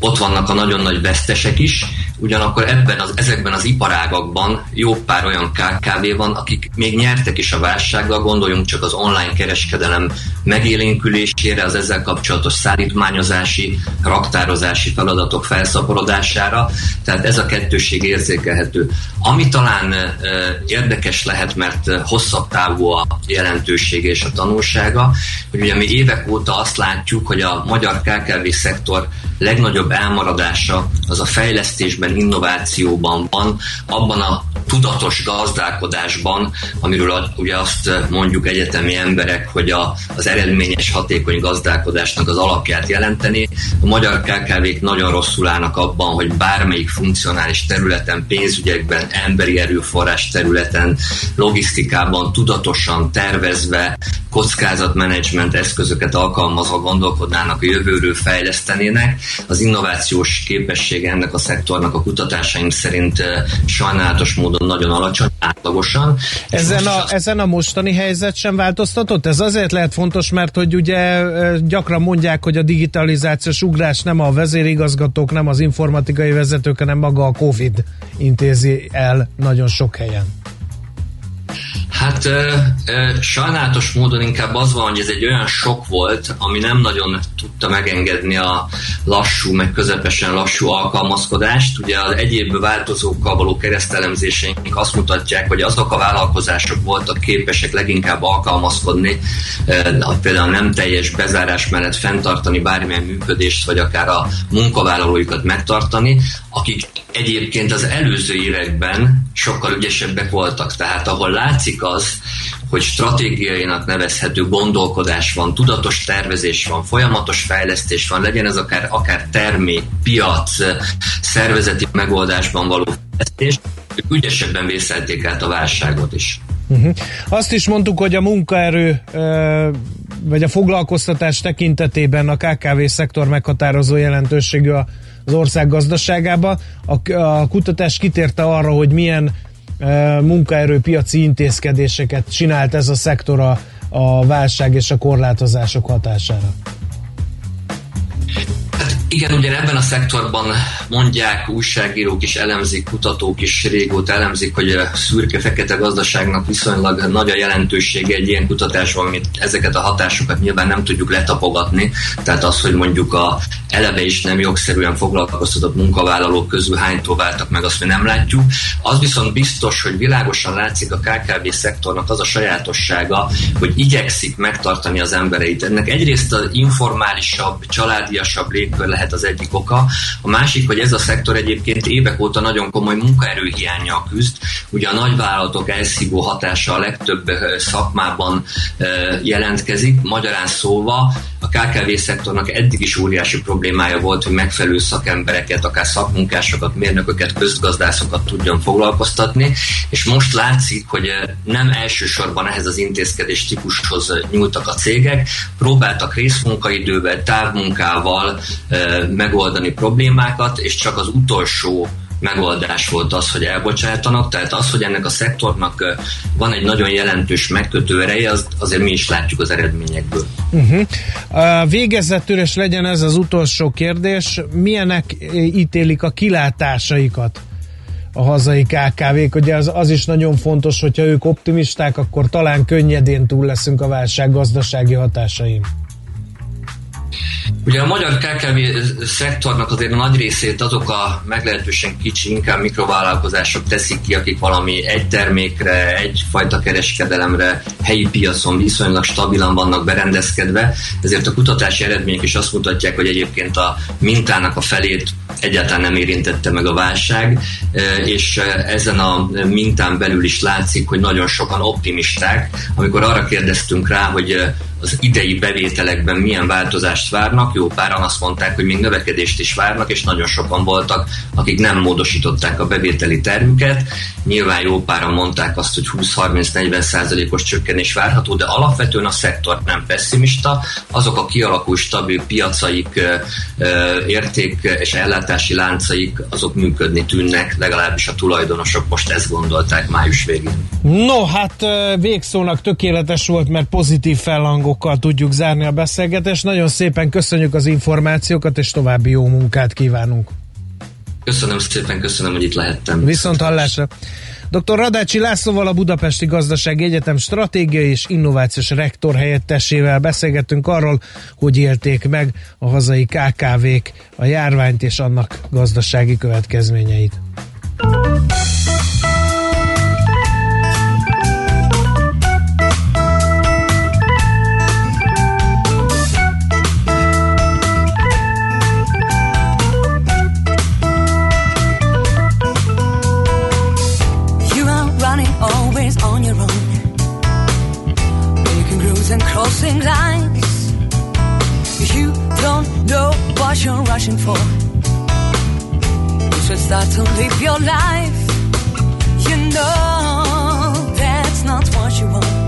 ott vannak a nagyon nagy vesztesek is, ugyanakkor ebben az, ezekben az iparágakban jó pár olyan KKV van, akik még nyertek is a válsággal, gondoljunk csak az online kereskedelem megélénkülésére, az ezzel kapcsolatos szállítmányozási, raktározási feladatok felszaporodására, tehát ez a kettőség érzékelhető. Ami talán e, érdekes lehet, mert hosszabb távú a jelentőség és a tanulsága, hogy ugye mi évek óta azt látjuk, hogy a magyar KKV szektor legnagyobb elmaradása az a fejlesztésben, innovációban van, abban a tudatos gazdálkodásban, amiről ugye azt mondjuk egyetemi emberek, hogy a, az eredményes, hatékony gazdálkodásnak az alapját jelenteni. A magyar KKV-k nagyon rosszul állnak abban, hogy bármelyik funkcionális területen, pénzügyekben, emberi erőforrás területen, logisztikában tudatosan tervezve, kockázatmenedzsment eszközöket alkalmazva gondolkodnának a jövőről fejlesztenének. Az innovációs képessége ennek a szektornak a kutatásaim szerint sajnálatos módon nagyon alacsony, átlagosan. Ezen a, ezen a mostani helyzet sem változtatott? Ez azért lehet fontos, mert hogy ugye gyakran mondják, hogy a digitalizációs ugrás nem a vezérigazgatók, nem az informatikai vezetők, hanem maga a Covid intézi el nagyon sok helyen. Hát ö, sajnálatos módon inkább az van, hogy ez egy olyan sok volt, ami nem nagyon tudta megengedni a lassú, meg közepesen lassú alkalmazkodást. Ugye az egyéb változókkal való keresztelemzéseink azt mutatják, hogy azok a vállalkozások voltak képesek leginkább alkalmazkodni, ö, például nem teljes bezárás mellett fenntartani bármilyen működést, vagy akár a munkavállalóikat megtartani, akik egyébként az előző években sokkal ügyesebbek voltak. Tehát ahol látszik az, hogy stratégiainak nevezhető gondolkodás van, tudatos tervezés van, folyamatos fejlesztés van, legyen ez akár, akár termék, piac, szervezeti megoldásban való fejlesztés, ők ügyesebben vészelték át a válságot is. Uh-huh. Azt is mondtuk, hogy a munkaerő vagy a foglalkoztatás tekintetében a KKV szektor meghatározó jelentőségű az ország gazdaságába. A, a kutatás kitérte arra, hogy milyen munkaerőpiaci intézkedéseket csinált ez a szektor a, a válság és a korlátozások hatására. Igen, ugye ebben a szektorban mondják, újságírók is elemzik, kutatók is régóta elemzik, hogy a szürke-fekete gazdaságnak viszonylag nagy a jelentősége egy ilyen kutatásban, amit ezeket a hatásokat nyilván nem tudjuk letapogatni. Tehát az, hogy mondjuk a eleve is nem jogszerűen foglalkoztatott munkavállalók közül hánytól váltak meg, azt mi nem látjuk. Az viszont biztos, hogy világosan látszik a KKV szektornak az a sajátossága, hogy igyekszik megtartani az embereit. Ennek egyrészt az informálisabb, családiasabb légkör lehet az egyik oka. A másik, hogy ez a szektor egyébként évek óta nagyon komoly munkaerőhiányjal küzd. Ugye a nagyvállalatok elszívó hatása a legtöbb szakmában jelentkezik. Magyarán szólva a KKV szektornak eddig is óriási problémája volt, hogy megfelelő szakembereket, akár szakmunkásokat, mérnököket, közgazdászokat tudjon foglalkoztatni, és most látszik, hogy nem elsősorban ehhez az intézkedés típushoz nyúltak a cégek, próbáltak részmunkaidővel, távmunkával megoldani problémákat, és csak az utolsó megoldás volt az, hogy elbocsátanak, tehát az, hogy ennek a szektornak van egy nagyon jelentős megkötő ereje, az, azért mi is látjuk az eredményekből. Uh-huh. Uh, végezetül, és legyen ez az utolsó kérdés, milyenek ítélik a kilátásaikat a hazai KKV-k, ugye az, az is nagyon fontos, hogyha ők optimisták, akkor talán könnyedén túl leszünk a válság gazdasági hatásaim. Ugye a magyar KKV szektornak azért a nagy részét azok a meglehetősen kicsi, inkább mikrovállalkozások teszik ki, akik valami egy termékre, egyfajta kereskedelemre, helyi piacon viszonylag stabilan vannak berendezkedve, ezért a kutatási eredmények is azt mutatják, hogy egyébként a mintának a felét egyáltalán nem érintette meg a válság, és ezen a mintán belül is látszik, hogy nagyon sokan optimisták. Amikor arra kérdeztünk rá, hogy az idei bevételekben milyen változást várnak. Jó páran azt mondták, hogy még növekedést is várnak, és nagyon sokan voltak, akik nem módosították a bevételi termüket. Nyilván jó páran mondták azt, hogy 20-30-40 százalékos csökkenés várható, de alapvetően a szektor nem pessimista. Azok a kialakult stabil piacaik, érték és ellátási láncaik, azok működni tűnnek, legalábbis a tulajdonosok most ezt gondolták május végén. No, hát végszónak tökéletes volt, mert pozitív fellangolás csomagokkal tudjuk zárni a beszélgetést. Nagyon szépen köszönjük az információkat, és további jó munkát kívánunk. Köszönöm szépen, köszönöm, hogy itt lehettem. Viszont hallásra. Dr. Radácsi Lászlóval a Budapesti Gazdasági Egyetem stratégiai és innovációs rektor helyettesével beszélgettünk arról, hogy élték meg a hazai KKV-k a járványt és annak gazdasági következményeit. Crossing lines. You don't know what you're rushing for. You should start to live your life. You know that's not what you want.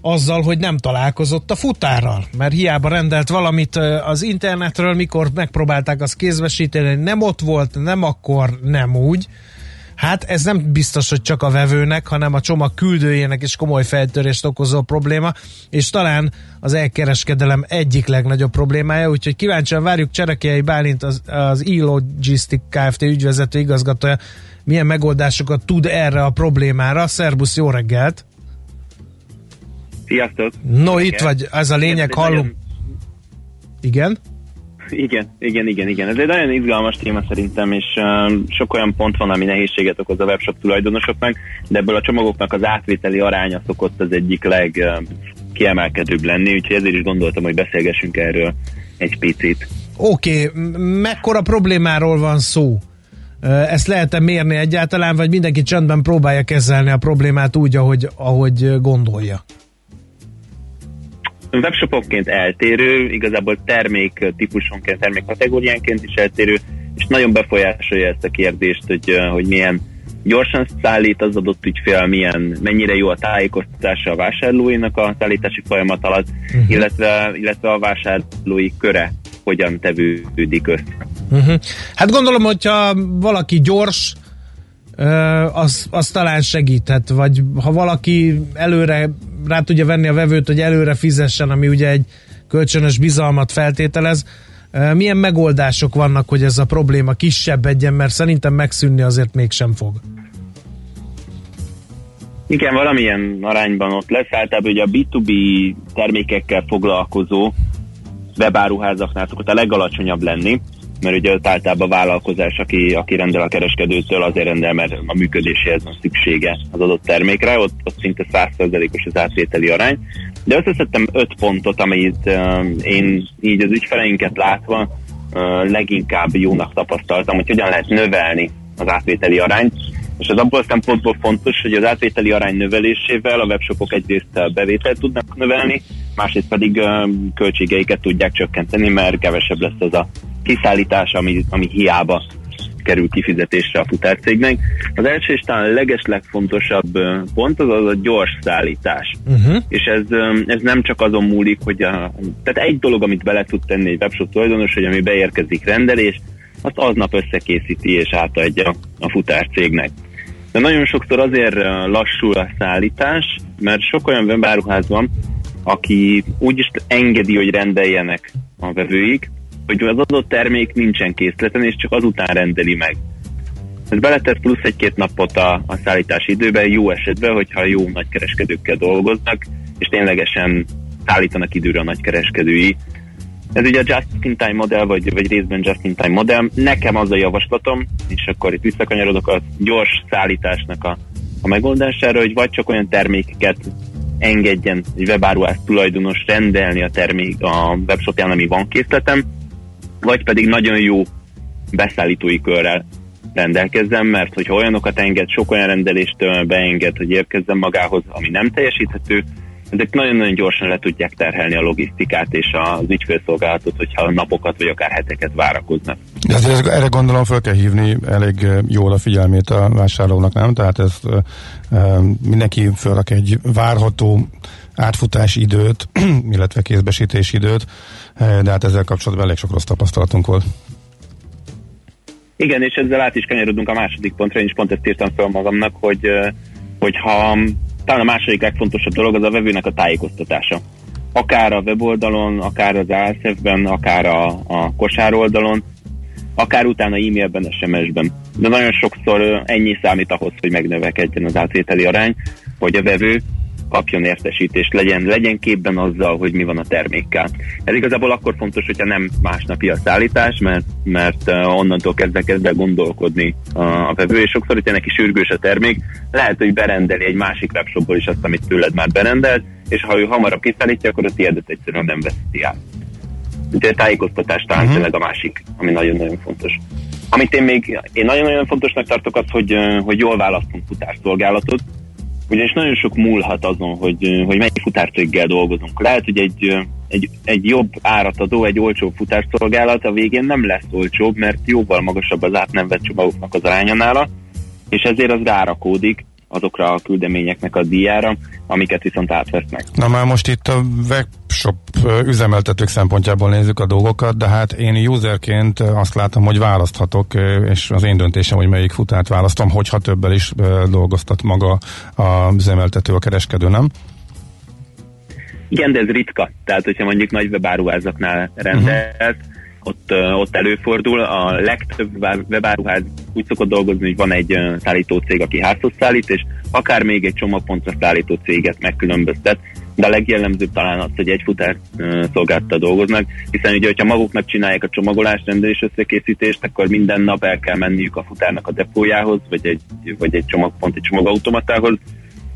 azzal, hogy nem találkozott a futárral, mert hiába rendelt valamit az internetről, mikor megpróbálták azt kézbesíteni, nem ott volt, nem akkor, nem úgy. Hát ez nem biztos, hogy csak a vevőnek, hanem a csomag küldőjének is komoly feltörést okozó probléma, és talán az elkereskedelem egyik legnagyobb problémája, úgyhogy kíváncsian várjuk Cserekei Bálint, az, az e-Logistic Kft. ügyvezető igazgatója, milyen megoldásokat tud erre a problémára. Szerbusz, jó reggelt! Sziasztok! No, itt vagy, ez a lényeg, hallunk. Igen? Igen, igen, igen, igen. Ez egy nagyon izgalmas téma szerintem, és uh, sok olyan pont van, ami nehézséget okoz a webshop tulajdonosoknak, de ebből a csomagoknak az átvételi aránya szokott az egyik legkiemelkedőbb lenni, úgyhogy ezért is gondoltam, hogy beszélgessünk erről egy picit. Oké, okay. mekkora problémáról van szó? Ezt lehet-e mérni egyáltalán, vagy mindenki csendben próbálja kezelni a problémát úgy, ahogy, ahogy gondolja? Webshopokként eltérő, igazából termék típusonként, termék kategóriánként is eltérő, és nagyon befolyásolja ezt a kérdést, hogy, hogy milyen gyorsan szállít az adott ügyfél, milyen, mennyire jó a tájékoztatása a vásárlóinak a szállítási folyamat alatt, uh-huh. illetve, illetve a vásárlói köre hogyan tevődik össze. Uh-huh. Hát gondolom, hogyha valaki gyors, az, az talán segíthet, vagy ha valaki előre rá tudja venni a vevőt, hogy előre fizessen, ami ugye egy kölcsönös bizalmat feltételez, milyen megoldások vannak, hogy ez a probléma kisebb egyen, mert szerintem megszűnni azért mégsem fog. Igen, valamilyen arányban ott lesz. Általában ugye a B2B termékekkel foglalkozó webáruházaknál szokott a legalacsonyabb lenni, mert ugye ott általában vállalkozás, aki, aki rendel a kereskedőtől, azért rendel, mert a működéséhez van szüksége az adott termékre, ott, ott szinte 100%-os az átvételi arány. De összeszedtem öt pontot, amit uh, én így az ügyfeleinket látva uh, leginkább jónak tapasztaltam, hogy hogyan lehet növelni az átvételi arányt. És az abból szempontból fontos, hogy az átvételi arány növelésével a webshopok egyrészt bevételt tudnak növelni, másrészt pedig uh, költségeiket tudják csökkenteni, mert kevesebb lesz az a kiszállítás, ami, ami hiába kerül kifizetésre a futárcégnek. Az első és talán a leges legfontosabb ö, pont az az a gyors szállítás. Uh-huh. És ez, ez nem csak azon múlik, hogy a, tehát egy dolog, amit bele tud tenni egy webshop tulajdonos, hogy ami beérkezik rendelés, azt aznap összekészíti és átadja a futárcégnek. De nagyon sokszor azért lassul a szállítás, mert sok olyan webáruház van, aki úgyis engedi, hogy rendeljenek a vevőik, hogy az adott termék nincsen készleten, és csak azután rendeli meg. Ez beletett plusz egy-két napot a, a szállítási időben, jó esetben, hogyha jó nagykereskedőkkel dolgoznak, és ténylegesen szállítanak időre a nagykereskedői. Ez ugye a just-in-time modell, vagy, vagy részben just-in-time modell. Nekem az a javaslatom, és akkor itt visszakanyarodok a gyors szállításnak a, a megoldására, hogy vagy csak olyan termékeket engedjen egy webáruház tulajdonos rendelni a termék a webshopján, ami van készletem, vagy pedig nagyon jó beszállítói körrel rendelkezzen, mert hogyha olyanokat enged, sok olyan rendelést ö, beenged, hogy érkezzen magához, ami nem teljesíthető, ezek nagyon-nagyon gyorsan le tudják terhelni a logisztikát és az ügyfélszolgálatot, hogyha napokat vagy akár heteket várakoznak. De azért erre gondolom fel kell hívni elég jól a figyelmét a vásárlónak, nem? Tehát ez mindenki fölrak egy várható átfutási időt, illetve kézbesítési időt, de hát ezzel kapcsolatban elég sok rossz tapasztalatunk volt. Igen, és ezzel át is kanyarodunk a második pontra, én is pont ezt írtam fel magamnak, hogy, hogyha talán a második legfontosabb dolog az a vevőnek a tájékoztatása. Akár a weboldalon, akár az ASF-ben, akár a, a kosár oldalon, akár utána e-mailben, SMS-ben. De nagyon sokszor ennyi számít ahhoz, hogy megnövekedjen az átvételi arány, hogy a vevő kapjon értesítést, legyen, legyen képben azzal, hogy mi van a termékkel. Ez igazából akkor fontos, hogyha nem másnapi a szállítás, mert, mert uh, onnantól kezdve kezd el gondolkodni a, vevő, és sokszor, hogyha neki sürgős a termék, lehet, hogy berendeli egy másik webshopból is azt, amit tőled már berendelt, és ha ő hamarabb kiszállítja, akkor a tiédet egyszerűen nem veszti át. Úgyhogy a tájékoztatás talán uh-huh. tényleg a másik, ami nagyon-nagyon fontos. Amit én még, én nagyon-nagyon fontosnak tartok az, hogy, ö, hogy jól választunk futárszolgálatot, ugyanis nagyon sok múlhat azon, hogy, hogy melyik futárcéggel dolgozunk. Lehet, hogy egy, egy, egy jobb árat adó, egy olcsóbb futárszolgálat a végén nem lesz olcsóbb, mert jóval magasabb az át nem vett csomagoknak az aránya nála, és ezért az rárakódik azokra a küldeményeknek a díjára, amiket viszont átvesznek. Na már most itt a webshop üzemeltetők szempontjából nézzük a dolgokat, de hát én userként azt látom, hogy választhatok, és az én döntésem, hogy melyik futárt választom, hogyha többel is dolgoztat maga a üzemeltető, a kereskedő, nem? Igen, de ez ritka. Tehát, hogyha mondjuk nagy webáruházaknál rendelt, uh-huh. Ott, ott előfordul. A legtöbb web- webáruház úgy szokott dolgozni, hogy van egy szállító cég, aki házhoz szállít, és akár még egy csomagpontra szállító céget megkülönböztet, de a legjellemzőbb talán az, hogy egy futár szolgáltattal dolgoznak, hiszen ugye, hogyha maguknak csinálják a csomagolást, rendelés összekészítést, akkor minden nap el kell menniük a futárnak a depójához, vagy egy, vagy egy csomagpont, egy csomagautomatához,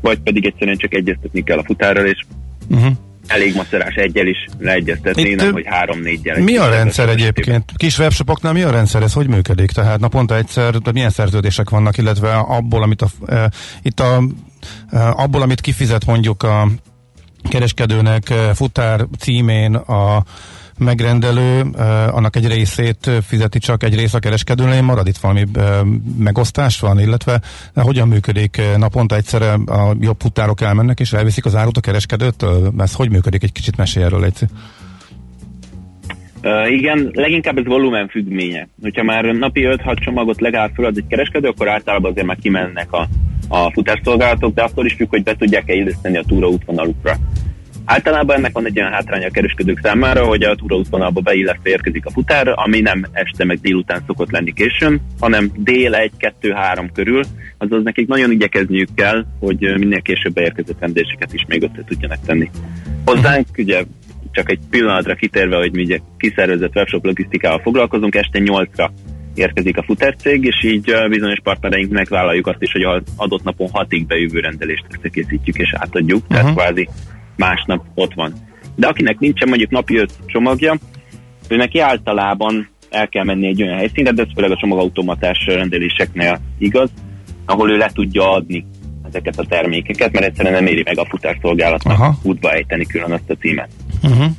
vagy pedig egyszerűen csak egyeztetni kell a futárral, és Uh-huh. Elég macerás egyel is leegyeztetni, Itt, nem hogy három-négyel. Mi a rendszer egyébként? Kis webshopoknál mi a rendszer? Ez hogy működik? Tehát naponta egyszer, de milyen szerződések vannak, illetve abból, amit a, e, itt a, e, abból, amit kifizet mondjuk a kereskedőnek futár címén a megrendelő, annak egy részét fizeti csak egy rész a kereskedőnél, marad itt valami megosztás van, illetve hogyan működik naponta egyszerre a jobb futárok elmennek és elviszik az árut a kereskedőtől? Ez hogy működik? Egy kicsit mesélj erről, Léci. Uh, igen, leginkább ez volumen függménye. Hogyha már napi 5-6 csomagot legalább fölad egy kereskedő, akkor általában azért már kimennek a, a futárszolgálatok, de attól is függ, hogy be tudják-e illeszteni a túra útvonalukra. Általában ennek van egy olyan hátránya a kereskedők számára, hogy a túraútvonalba beillesztve érkezik a futár, ami nem este meg délután szokott lenni későn, hanem dél 1-2-3 körül, azaz nekik nagyon igyekezniük kell, hogy minél később beérkezett rendéseket is még össze tudjanak tenni. Hozzánk ugye csak egy pillanatra kitérve, hogy mi ugye kiszervezett webshop logisztikával foglalkozunk, este 8-ra érkezik a futárcég, és így bizonyos partnereinknek vállaljuk azt is, hogy az adott napon hatig bejövő rendelést összekészítjük és átadjuk, uh-huh. tehát kvázi másnap ott van. De akinek nincsen mondjuk napi 5 csomagja, ő neki általában el kell menni egy olyan helyszínre, de ez főleg a csomagautomatás rendeléseknél igaz, ahol ő le tudja adni ezeket a termékeket, mert egyszerűen nem éri meg a futárszolgálatnak Aha. útba ejteni külön azt a címet. Uh-huh.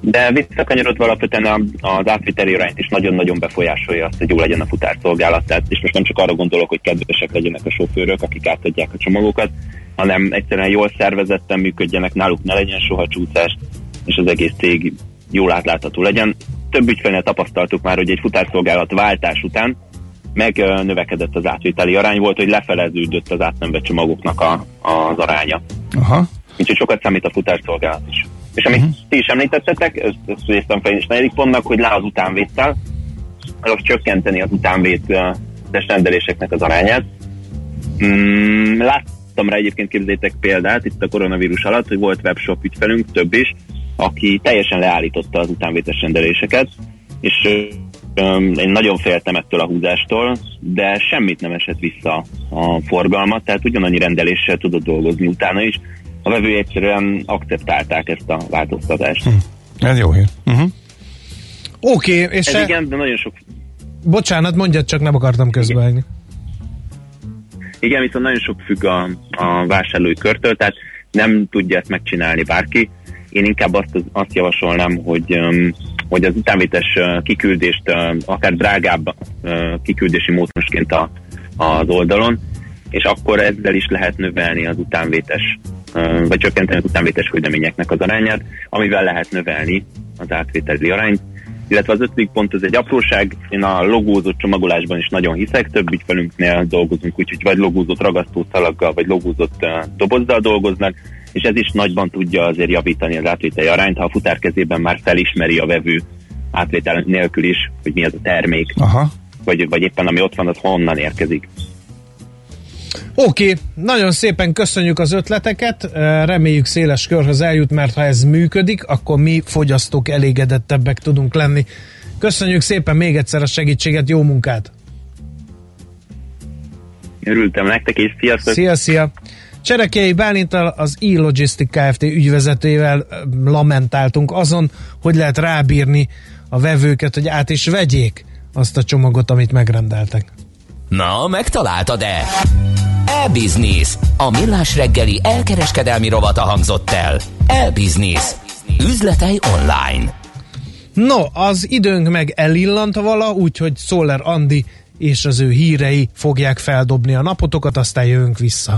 De visszakanyarodva alapvetően az átviteli arányt is nagyon-nagyon befolyásolja azt, hogy jó legyen a futárszolgálat. Tehát, és most nem csak arra gondolok, hogy kedvesek legyenek a sofőrök, akik átadják a csomagokat, hanem egyszerűen jól szervezetten működjenek, náluk ne legyen soha csúszás, és az egész cég jól átlátható legyen. Több ügyfélnél tapasztaltuk már, hogy egy futárszolgálat váltás után meg ö, növekedett az átviteli arány, volt, hogy lefeleződött az át nem vett csomagoknak a, az aránya. Aha. Úgyhogy sokat számít a futárszolgálat is. És amit uh-huh. ti is említettetek, ezt, ezt résztem fel is negyedik pontnak, hogy le az utánvétel, azok csökkenteni az utánvét rendeléseknek az arányát. Mm, láttam rá egyébként képzétek példát itt a koronavírus alatt, hogy volt webshop ügyfelünk, több is, aki teljesen leállította az utánvétes rendeléseket, és öm, én nagyon féltem ettől a húzástól, de semmit nem esett vissza a forgalmat, tehát ugyanannyi rendeléssel tudott dolgozni utána is. A vevő egyszerűen akceptálták ezt a változtatást. Ez jó hír. Uh-huh. Oké, okay, és Ez se... igen, de nagyon sok bocsánat, mondjad, csak nem akartam közbeállni. Igen, viszont nagyon sok függ a, a vásárlói körtől, tehát nem tudja ezt megcsinálni bárki. Én inkább azt, azt javasolnám, hogy, hogy az utánvétes kiküldést akár drágább kiküldési módosként a, az oldalon, és akkor ezzel is lehet növelni az utánvétes, vagy csökkenteni az utánvétes küldeményeknek az arányát, amivel lehet növelni az átvételi arányt. Illetve az ötödik pont, ez egy apróság, én a logózott csomagolásban is nagyon hiszek, több ügyfelünknél dolgozunk, úgyhogy vagy logózott ragasztószalaggal, vagy logózott dobozzal dolgoznak, és ez is nagyban tudja azért javítani az átvételi arányt, ha a futár kezében már felismeri a vevő átvétel nélkül is, hogy mi az a termék, Aha. vagy, vagy éppen ami ott van, az honnan érkezik. Oké, okay, nagyon szépen köszönjük az ötleteket, reméljük széles körhöz eljut, mert ha ez működik, akkor mi fogyasztók elégedettebbek tudunk lenni. Köszönjük szépen még egyszer a segítséget, jó munkát! Örültem nektek, és sziasztok! Szia, szia! Cserekei Bálintal az e-Logistic Kft. ügyvezetőjével lamentáltunk azon, hogy lehet rábírni a vevőket, hogy át is vegyék azt a csomagot, amit megrendeltek. Na, megtaláltad-e? E-Business. A millás reggeli elkereskedelmi rovata hangzott el. E-Business. Üzletei online. No, az időnk meg elillant vala, úgyhogy Szoller Andi és az ő hírei fogják feldobni a napotokat, aztán jövünk vissza.